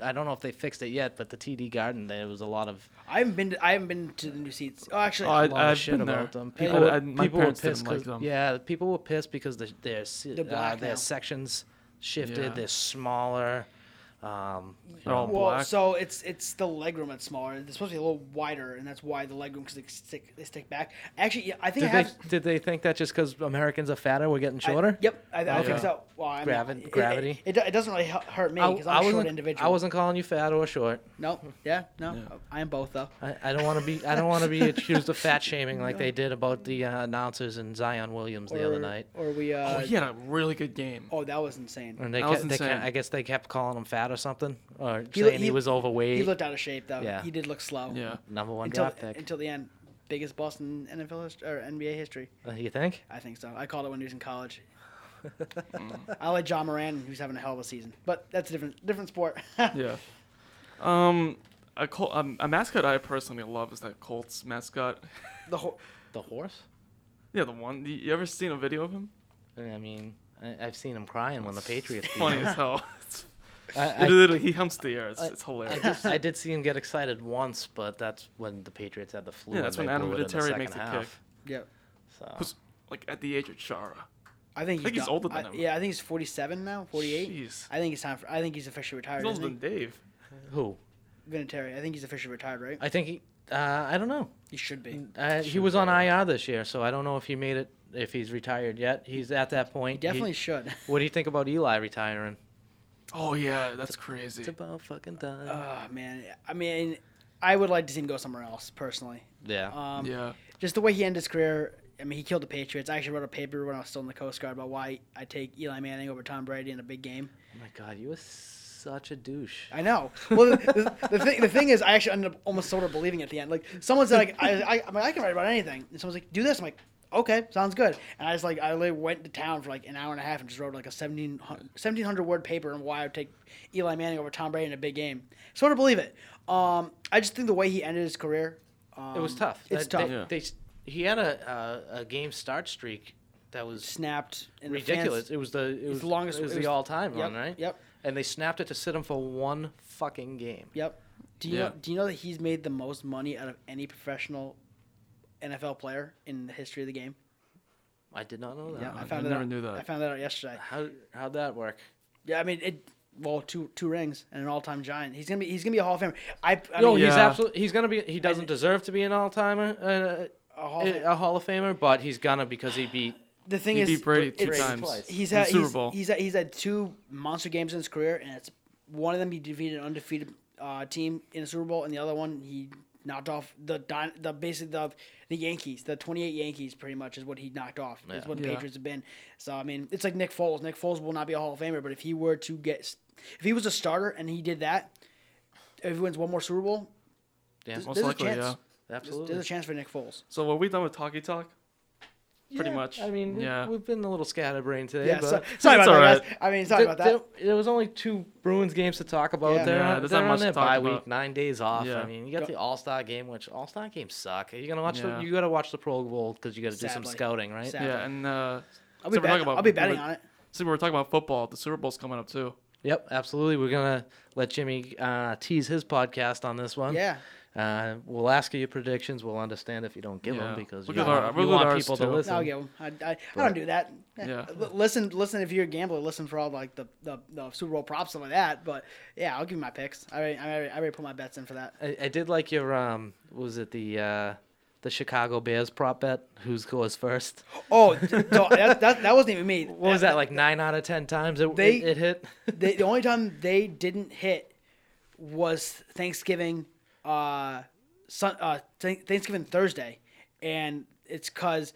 I don't know if they fixed it yet, but the TD Garden there was a lot of I haven't been. To, I haven't been to the new seats. Oh, actually, Oh, I- a lot I've shit been about there. them. I- People, I- were, my people were parents didn't pissed. like 'cause- them. Yeah, people were pissed because the, their se- uh, their now. sections shifted. Yeah. They're smaller. Um, They're all well, black. so it's it's the legroom that's smaller. It's supposed to be a little wider, and that's why the legroom because they stick they stick back. Actually, yeah, I think did I have. they did they think that just because Americans are fatter, we're getting I- shorter? yep, I, I Yeah. think so. Well, I mean, Gravi- it- gravity? It, it, it doesn't really hurt me because I I'm a short individual. I wasn't calling you fat or short. No, yeah, no, I am both though. I, I don't want to be. I don't want to be *laughs* accused of fat shaming like they did about the uh, announcers and Zion Williams the other night. Or we. Uh, oh, he had a really good game. oh, that was insane. And they, That was kept, they kept, insane. I guess they kept calling him fat or something, or He saying he, he- was overweight. He looked out of shape though. Yeah. He did look slow. Yeah. Number one Until draft pick. until the end, biggest Boston NFL hist- or NBA history. Uh, you think? I think so. I called it when he was in college. *laughs* I like John Moran, who's having a hell of a season, but that's a different different sport. *laughs* Yeah. Um, a, Col- um, a mascot I personally love is that Colts mascot. *laughs* the whole The horse? Yeah, the one. You you ever seen a video of him? I mean, I, I've seen him crying when the Patriots. beat Funny as hell. It's- I, I, literally, he humps the air. It's, I- it's I, hilarious. did, I did see him get excited once, but that's when the Patriots had the flu. Yeah, that's when Adam blew it in the Vinatieri makes the half. kick. yeah. So. Was like at the age of Chara. I think I he's, think he's done- older than I- him. Yeah, I think he's 47 now, 48. Jeez. I think it's time for. I think he's officially retired. He's older than he? Dave. Who? Vinatieri. I think he's officially retired, right? I think he. Uh, I don't know. He should be. Uh, he was on IR this year, so I don't know if he made it. If he's retired yet, he's at that point. He He- definitely should. what do you think about Eli retiring? Oh yeah, that's crazy. It's about fucking time. Oh man, I mean, I would like to see him go somewhere else personally. yeah. Um, yeah. Just the way he ended his career. I mean, he killed the Patriots. I actually wrote a paper when I was still in the Coast Guard about why I take Eli Manning over Tom Brady in a big game. oh my god, you were such a douche. I know. Well, the, the, the thing the thing is, I actually ended up almost sort of believing at the end. Like someone said, like I I, I'm like, I can write about anything, and someone's like, do this. I'm like, okay, sounds good. And I just like I literally went to town for like an hour and a half and just wrote like a 17 1700 word paper on why I would take Eli Manning over Tom Brady in a big game. Sort of believe it. Um, I just think the way he ended his career. Um, It was tough. It's That- tough. They, Yeah. they he had a, a a game start streak that was Snapped. And the ridiculous. fans- it was the it was the longest- It was it the all time yep, run, right? Yep. And they snapped it to sit him for one fucking game. Yep. Do you Yeah. know? Do you know that he's made the most money out of any professional NFL player in the history of the game? I did not know that. Yeah, I I found it never out. knew that. I found that out yesterday. How how'd that work? Yeah, I mean it. well, two two rings and an all time giant. He's gonna be he's gonna be a Hall of Famer. I, I no, mean, he's Yeah. absolutely. He's gonna be. He doesn't deserve to be an all timer, uh, a Hall of a Hall of Famer, but he's gonna because he beat. the thing He is, beat Brady two it's- times. twice. He's had Super he's, Bowl. he's had, he's had two monster games in his career, and it's one of them he defeated an undefeated uh, team in a Super Bowl, and the other one he knocked off the the basically the the Yankees, the 28 Yankees, pretty much is what he knocked off. Is what the Yeah. Patriots have been. So I mean, it's like Nick Foles. Nick Foles will not be a Hall of Famer, but if he were to get, if he was a starter and he did that, if he wins one more Super Bowl, Yeah, there's, Most there's likely, a chance. yeah. There's, absolutely. there's a chance for Nick Foles. So are we done with talkie talk? Pretty Yeah, much. I mean, we've, yeah. we've been a little scatterbrained today, Yeah, but so, sorry It's about that, alright. I mean, sorry there, about that. there- there was only two Bruins games to talk about. Yeah. They're, Yeah, on- there's they're not on much their to talk bye about. week, nine days off. Yeah. I mean, you got the All Star game, which All Star games suck. Are you gonna watch Yeah. the? You gotta watch the Pro Bowl because you got to do some scouting, right? Sad. yeah, and uh, I'll be, we're bet- about- I'll be betting on it. so we were talking about football. The Super Bowl's coming up too. Yep, absolutely. We're gonna let Jimmy uh, tease his podcast on this one. Yeah. Uh, we'll ask you your predictions. We'll understand if you don't give Yeah. them because We'll you give want, our- we'll give want ours people to too. listen. I'll give them. I, I, I don't do that. Yeah. Listen, listen. If you're a gambler, listen for all like the, the, the Super Bowl props stuff like that. But yeah, I'll give you my picks. I already, I already, I already put my bets in for that. I, I did like your um, was it the uh, the Chicago Bears prop bet? Who scores first? Oh, so that, that, that wasn't even me. *laughs* What was that like nine out of ten times it, They- it, it hit? *laughs* They, the only *laughs* time they didn't hit was Thanksgiving, uh, sun, uh, Thank- Thanksgiving Thursday, and it's because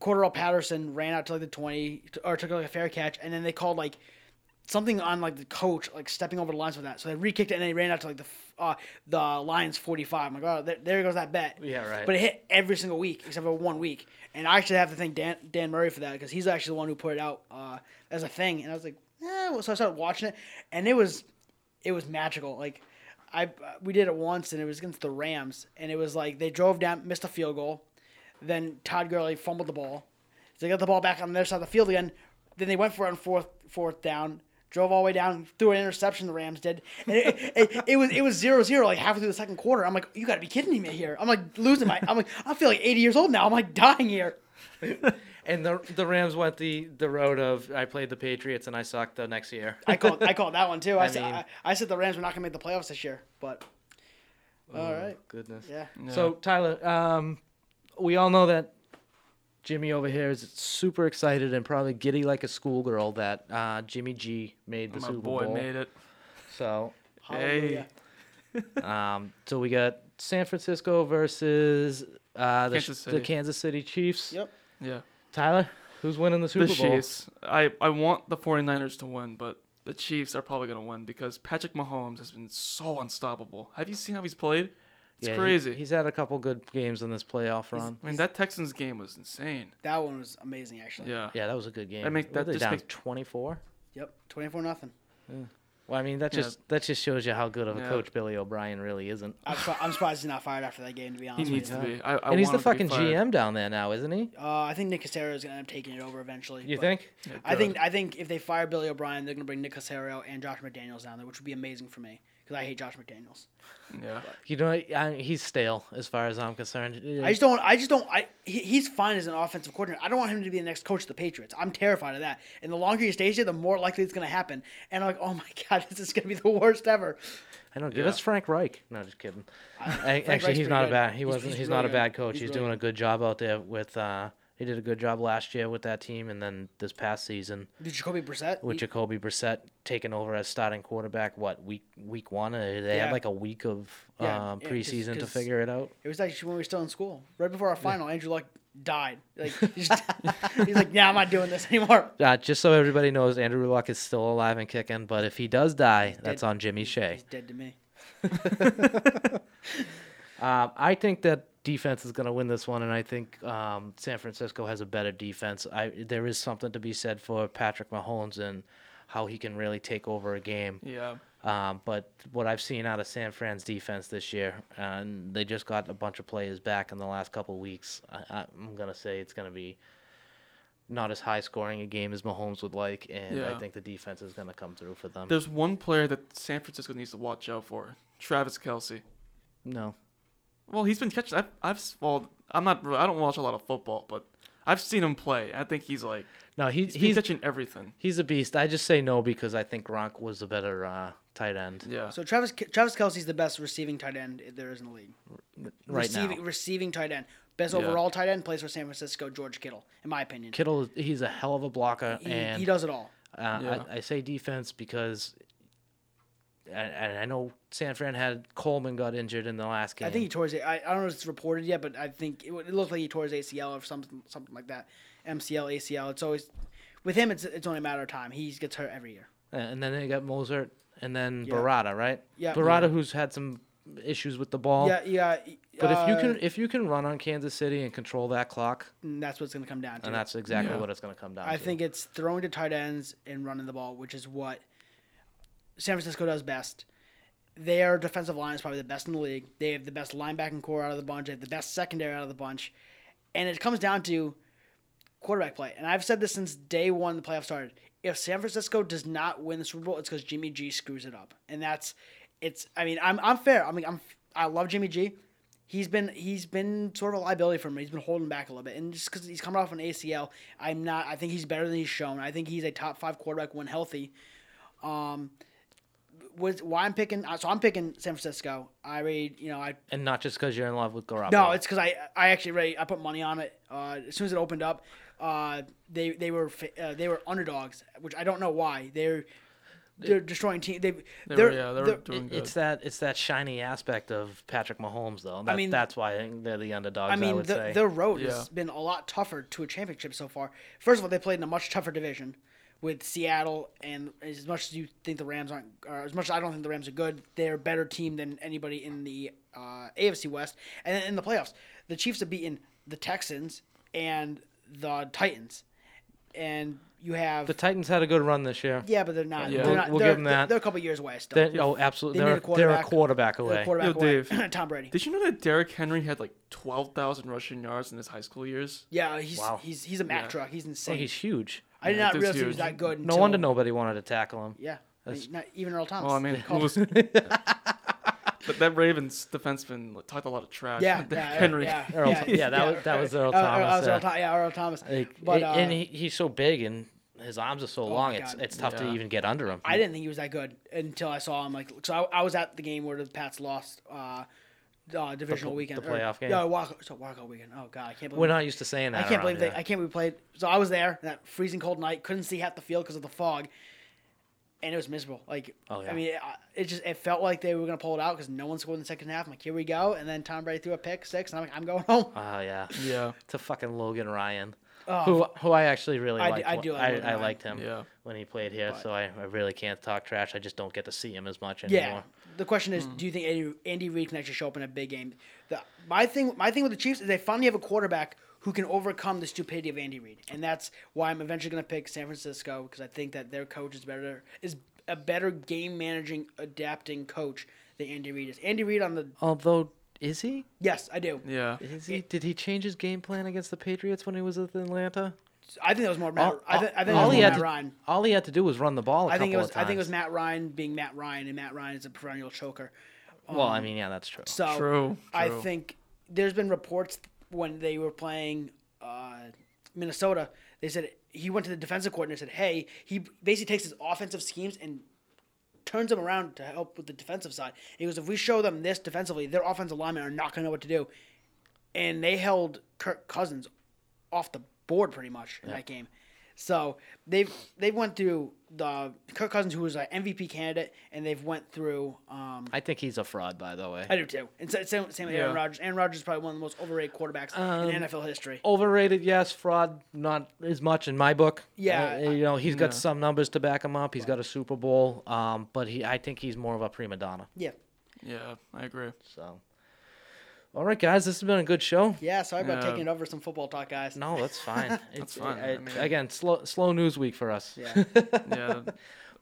Cordarrelle Patterson ran out to like the twenty or took like a fair catch, and then they called like something on like the coach like stepping over the lines with that. So they re-kicked it and they ran out to like the f- uh, the Lions forty five. I'm like, oh, there, there goes that bet. Yeah, right. But it hit every single week except for one week, and I actually have to thank Dan Dan Murray for that because he's actually the one who put it out uh, as a thing. And I was like, eh. So I started watching it, and it was it was magical. Like I we did it once, and it was against the Rams, and it was like they drove down, missed a field goal, then Todd Gurley fumbled the ball. So they got the ball back on their side of the field again. Then they went for it on fourth fourth down. Drove all the way down, threw an interception. The Rams did, and it, it, it was it was zero zero like halfway through the second quarter. I'm like, you got to be kidding me here. I'm like losing my. I'm like, I feel like 80 years old now. I'm like dying here. *laughs* And the the Rams went the the road of I played the Patriots and I sucked the next year. I called *laughs* I called that one too. I, I said mean- I, I said the Rams were not gonna make the playoffs this year, but all right, Goodness. yeah. So Tyler, um, we all know that Jimmy over here is super excited and probably giddy like a schoolgirl that uh, Jimmy G made the My Super boy Bowl. made it. So, Hallelujah. um, so we got San Francisco versus uh, the, Kansas the City. Kansas City Chiefs. Yep. Yeah. Tyler, who's winning the Super the Bowl? The Chiefs. I, I want the 49ers to win, but the Chiefs are probably going to win because Patrick Mahomes has been so unstoppable. Have you seen how he's played? It's Yeah, he- crazy. he's had a couple good games in this playoff run. I mean, that Texans game was insane. That one was amazing actually. Yeah. Yeah, that was a good game. I make- What that they just down make- 24. Yep. 24 nothing. Well, I mean that Yeah. just that just shows you how good of a Yeah. coach Billy O'Brien really isn't. I'm, *laughs* I'm surprised he's not fired after that game. To be honest, He honest needs with to be. I, I and he's the want him to be fucking. GM down there now, isn't he? Uh, I think Nick Caserio is gonna end up taking it over eventually. You but think? I think I think if they fire Billy O'Brien, they're gonna bring Nick Caserio and Josh McDaniels down there, which would be amazing for me because I hate Josh McDaniels. Yeah. You know, I, he's stale as far as I'm concerned. I just don't. I just don't. I he, he's fine as an offensive coordinator. I don't want him to be the next coach of the Patriots. I'm terrified of that. And the longer he stays here, the more likely it's going to happen. And I'm like, oh my *laughs* god, this is going to be the worst ever. I don't give Yeah. us Frank Reich. No, just kidding. I, actually, Reich's he's not a bad. He He's- wasn't. he's He's, really not a bad coach. He's He's, really doing a good. good job out there with. uh He did a good job last year with that team, and then this past season Did Jacoby Brissett? with he- Jacoby Brissett taking over as starting quarterback. What week? Week one? Uh, They Yeah. had like a week of Yeah, um, yeah, 'cause- preseason to 'cause- figure it out. It was actually when we were still in school, right before our final. Andrew Luck died. Like *laughs* he's, just, he's like, yeah, I'm not doing this anymore. Uh, just so everybody knows, Andrew Luck is still alive and kicking. But if he does die, that's dead. on Jimmy Shea. He's dead to me. Um, *laughs* I think that defense is going to win this one, and I think um, San Francisco has a better defense. I there is something to be said for Patrick Mahomes and how he can really take over a game. Yeah. Um, but what I've seen out of San Fran's defense this year, and they just got a bunch of players back in the last couple weeks. I, I'm gonna say it's gonna be not as high scoring a game as Mahomes would like, and I think the defense is gonna come through for them. There's one player that San Francisco needs to watch out for Travis Kelce. no, Well, he's been catching. I've, I've well, I'm not. I don't watch a lot of football, but I've seen him play. I think he's like No, he, he's, he's catching everything. he's a beast. I just say no because I think Gronk was a better uh, tight end Yeah. So Travis Travis Kelce's the best receiving tight end there is in the league. right receiving, now. Receiving tight end. Best Yeah. overall tight end plays for San Francisco, George Kittle, in my opinion. Kittle, he's a hell of a blocker, he, and he does it all. Uh, Yeah. I, I say defense because, and, and I know San Fran had Coleman got injured in the last game. I think he tore his. I, I don't know if it's reported yet, but I think it, it looked like he tore his ACL or something, something like that. MCL, ACL. It's always with him. It's it's only a matter of time. He gets hurt every year. and then they got Mostert, and then Yeah. Breida, right? Yeah. Breida, Yeah. who's had some issues with the ball. Yeah, yeah. But if you uh, can if you can run on Kansas City and control that clock, that's what's going to come down to. and that's exactly Yeah. what it's going to come down I to. think it's throwing to tight ends and running the ball, which is what San Francisco does best. Their defensive line is probably the best in the league. They have the best linebacking core out of the bunch. They have the best secondary out of the bunch, and it comes down to quarterback play. And I've said this since day one the playoffs started. If San Francisco does not win the Super Bowl, it's because Jimmy G screws it up, and that's it's. I mean, I'm I'm fair. I mean, I'm I love Jimmy G. He's been he's been sort of a liability for me. He's been holding back a little bit, and just because he's coming off an ACL, I'm not. I think he's better than he's shown. I think he's a top five quarterback when healthy. Um, was why I'm picking. uh, So I'm picking San Francisco. I read, you know, I and not just because you're in love with Garoppolo. no, it's because I I actually read. I put money on it. Uh, as soon as it opened up, uh, they they were uh, they were underdogs, which I don't know why. They're they're destroying team. They They they're, yeah, they were they're- doing good. it's that it's that shiny aspect of Patrick Mahomes, though. That, mean- that's why they're the underdogs. I mean, would the, say. their road Yeah. has been a lot tougher to a championship so far. First of all, they played in a much tougher division with Seattle, and as much as you think the Rams aren't, or as much as I don't think the Rams are good, they're a better team than anybody in the uh, AFC West. And in the playoffs, the Chiefs have beaten the Texans and the Titans, and you have the Titans had a good run this year. yeah, but they're not. Yeah. They're We'll- not. we'll they're, give 'em that. They're a couple years away still. They're, oh, absolutely. They They're, need a they're a quarterback. quarterback They're a away. quarterback Yo, away. Dave. *clears throat* Tom Brady. Did you know that Derrick Henry had like twelve thousand rushing yards in his high school years? Yeah, he's Wow. he's he's a Mack Yeah. truck. He's Oh, insane. he's huge. I did Yeah, not dude's realize he was that good. No until- wonder nobody wanted to tackle him. Yeah, That's- not even Earl Thomas. Well, I mean, who was, *laughs* *laughs* but that Ravens defenseman like, talked a lot of trash. yeah, yeah, *laughs* Henry. yeah, Earl- yeah, yeah, that was- that was Earl Uh, uh, Thomas, that was Earl yeah. Yeah, Earl Thomas. Like, But, a- and uh, he, he's so big and his arms are so long. It's it's tough to even get under him. I didn't think he was that good until I saw him. Like, so I, I was at the game where the Pats lost uh, uh, divisional pl- weekend. the playoff game? Yeah, walk, so walkout weekend. Oh god, I can't believe We're not used to saying that. I can't around believe they. I can't believe we played. So I was there that freezing cold night. Couldn't see half the field because of the fog, and it was miserable. Like, Oh, yeah. I mean, it, it just it felt like they were gonna pull it out because no one scored in the second half. I'm like, here we go, and then Tom Brady threw a pick six, and I'm like, I'm going home. Oh yeah, Yeah. *laughs* to fucking Logan Ryan, Oh, who who I actually really I d- liked. I do like I, Logan I Ryan. liked him Yeah. when he played here, But- so I, I really can't talk trash. I just don't get to see him as much anymore. Yeah. Anymore. The question is, hmm. do you think Andy, Andy Reid can actually show up in a big game? The, my thing, my thing with the Chiefs is they finally have a quarterback who can overcome the stupidity of Andy Reid, and that's why I'm eventually going to pick San Francisco because I think that their coach is better, is a better game managing, adapting coach than Andy Reid is. Andy Reid on the Although, is he? yes, I do. Yeah. Is he? Did he change his game plan against the Patriots when he was with Atlanta? I think that was more Matt. All, I, th- I think all it was he had Matt to, Ryan. all he had to do was run the ball. I I think it was. I think it was. Matt Ryan being Matt Ryan, and Matt Ryan is a perennial choker. Well, I mean, yeah, that's true. So True, I true. think there's been reports when they were playing uh, Minnesota. They said he went to the defensive coordinator and said, "Hey, he basically takes his offensive schemes and turns them around to help with the defensive side." He goes, "If we show them this defensively, their offensive linemen are not going to know what to do." And they held Kirk Cousins off the board pretty much in that game. So they've they've went through the Kirk Cousins, who was an MVP candidate, and they've went through. Um, I think he's a fraud, by the way. I do too. And sa- same, same with Aaron Rodgers. Aaron Rodgers is probably one of the most overrated quarterbacks Um, in NFL history. Overrated, yes. Fraud, not as much in my book. Yeah, Uh, you know, he's got Yeah. some numbers to back him up. He's got a Super Bowl, um, but he, I think he's more of a prima donna. Yeah. Yeah, I agree. So, all right, guys, this has been a good show. Yeah, sorry about Yeah. taking over some football talk, guys. No, that's fine. *laughs* It's, fine. I- I mean- again, slow, slow news week for us. Yeah. *laughs* Yeah.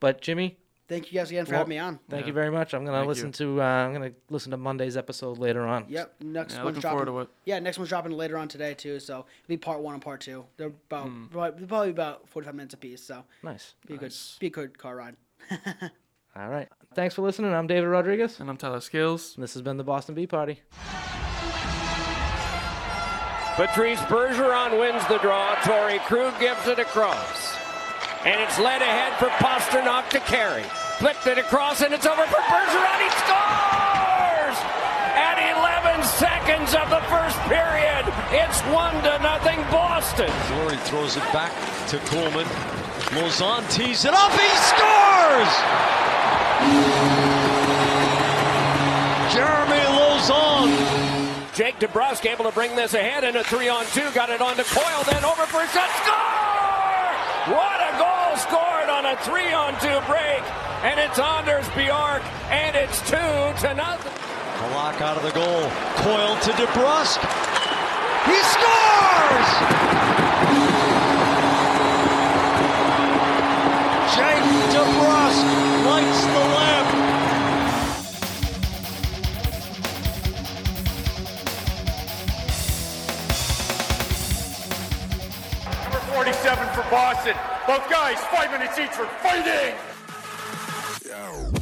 But Jimmy, Thank you guys again for Well, having me on. thank Yeah. you very much. I'm gonna Thank listen you. to uh, I'm gonna listen to Monday's episode later on. Yep. Next Yeah, one's looking dropping. forward to it. Yeah, next one's dropping later on today too. So it'll be part one and part two. They're about Hmm. probably, probably about forty five minutes apiece. So Nice. be a Nice. good be a good car ride. *laughs* All right. Thanks for listening. I'm David Rodriguez. And I'm Tyler Scales. And this has been the Boston Bee Party. Patrice Bergeron wins the draw. Torey Krug gives it across. And it's led ahead for Pastrnak to carry. Flipped it across and it's over for Bergeron. He scores! At 11 seconds of the first period, it's one to nothing Boston. Fleury throws it back to Kuhlman. Lauzon tees it up. He scores! Jeremy Lauzon. Jake DeBrusk able to bring this ahead in a three on two. Got it on to Coyle, then over for a shot. Score! What a goal scored on a three on two break. And it's Anders Bjork, and it's two to nothing. Halak out of the goal. Coyle to DeBrusk. He scores! DeBrusk lights the lamp. Number 47 for Boston. Both guys, five minutes each for fighting. Yo.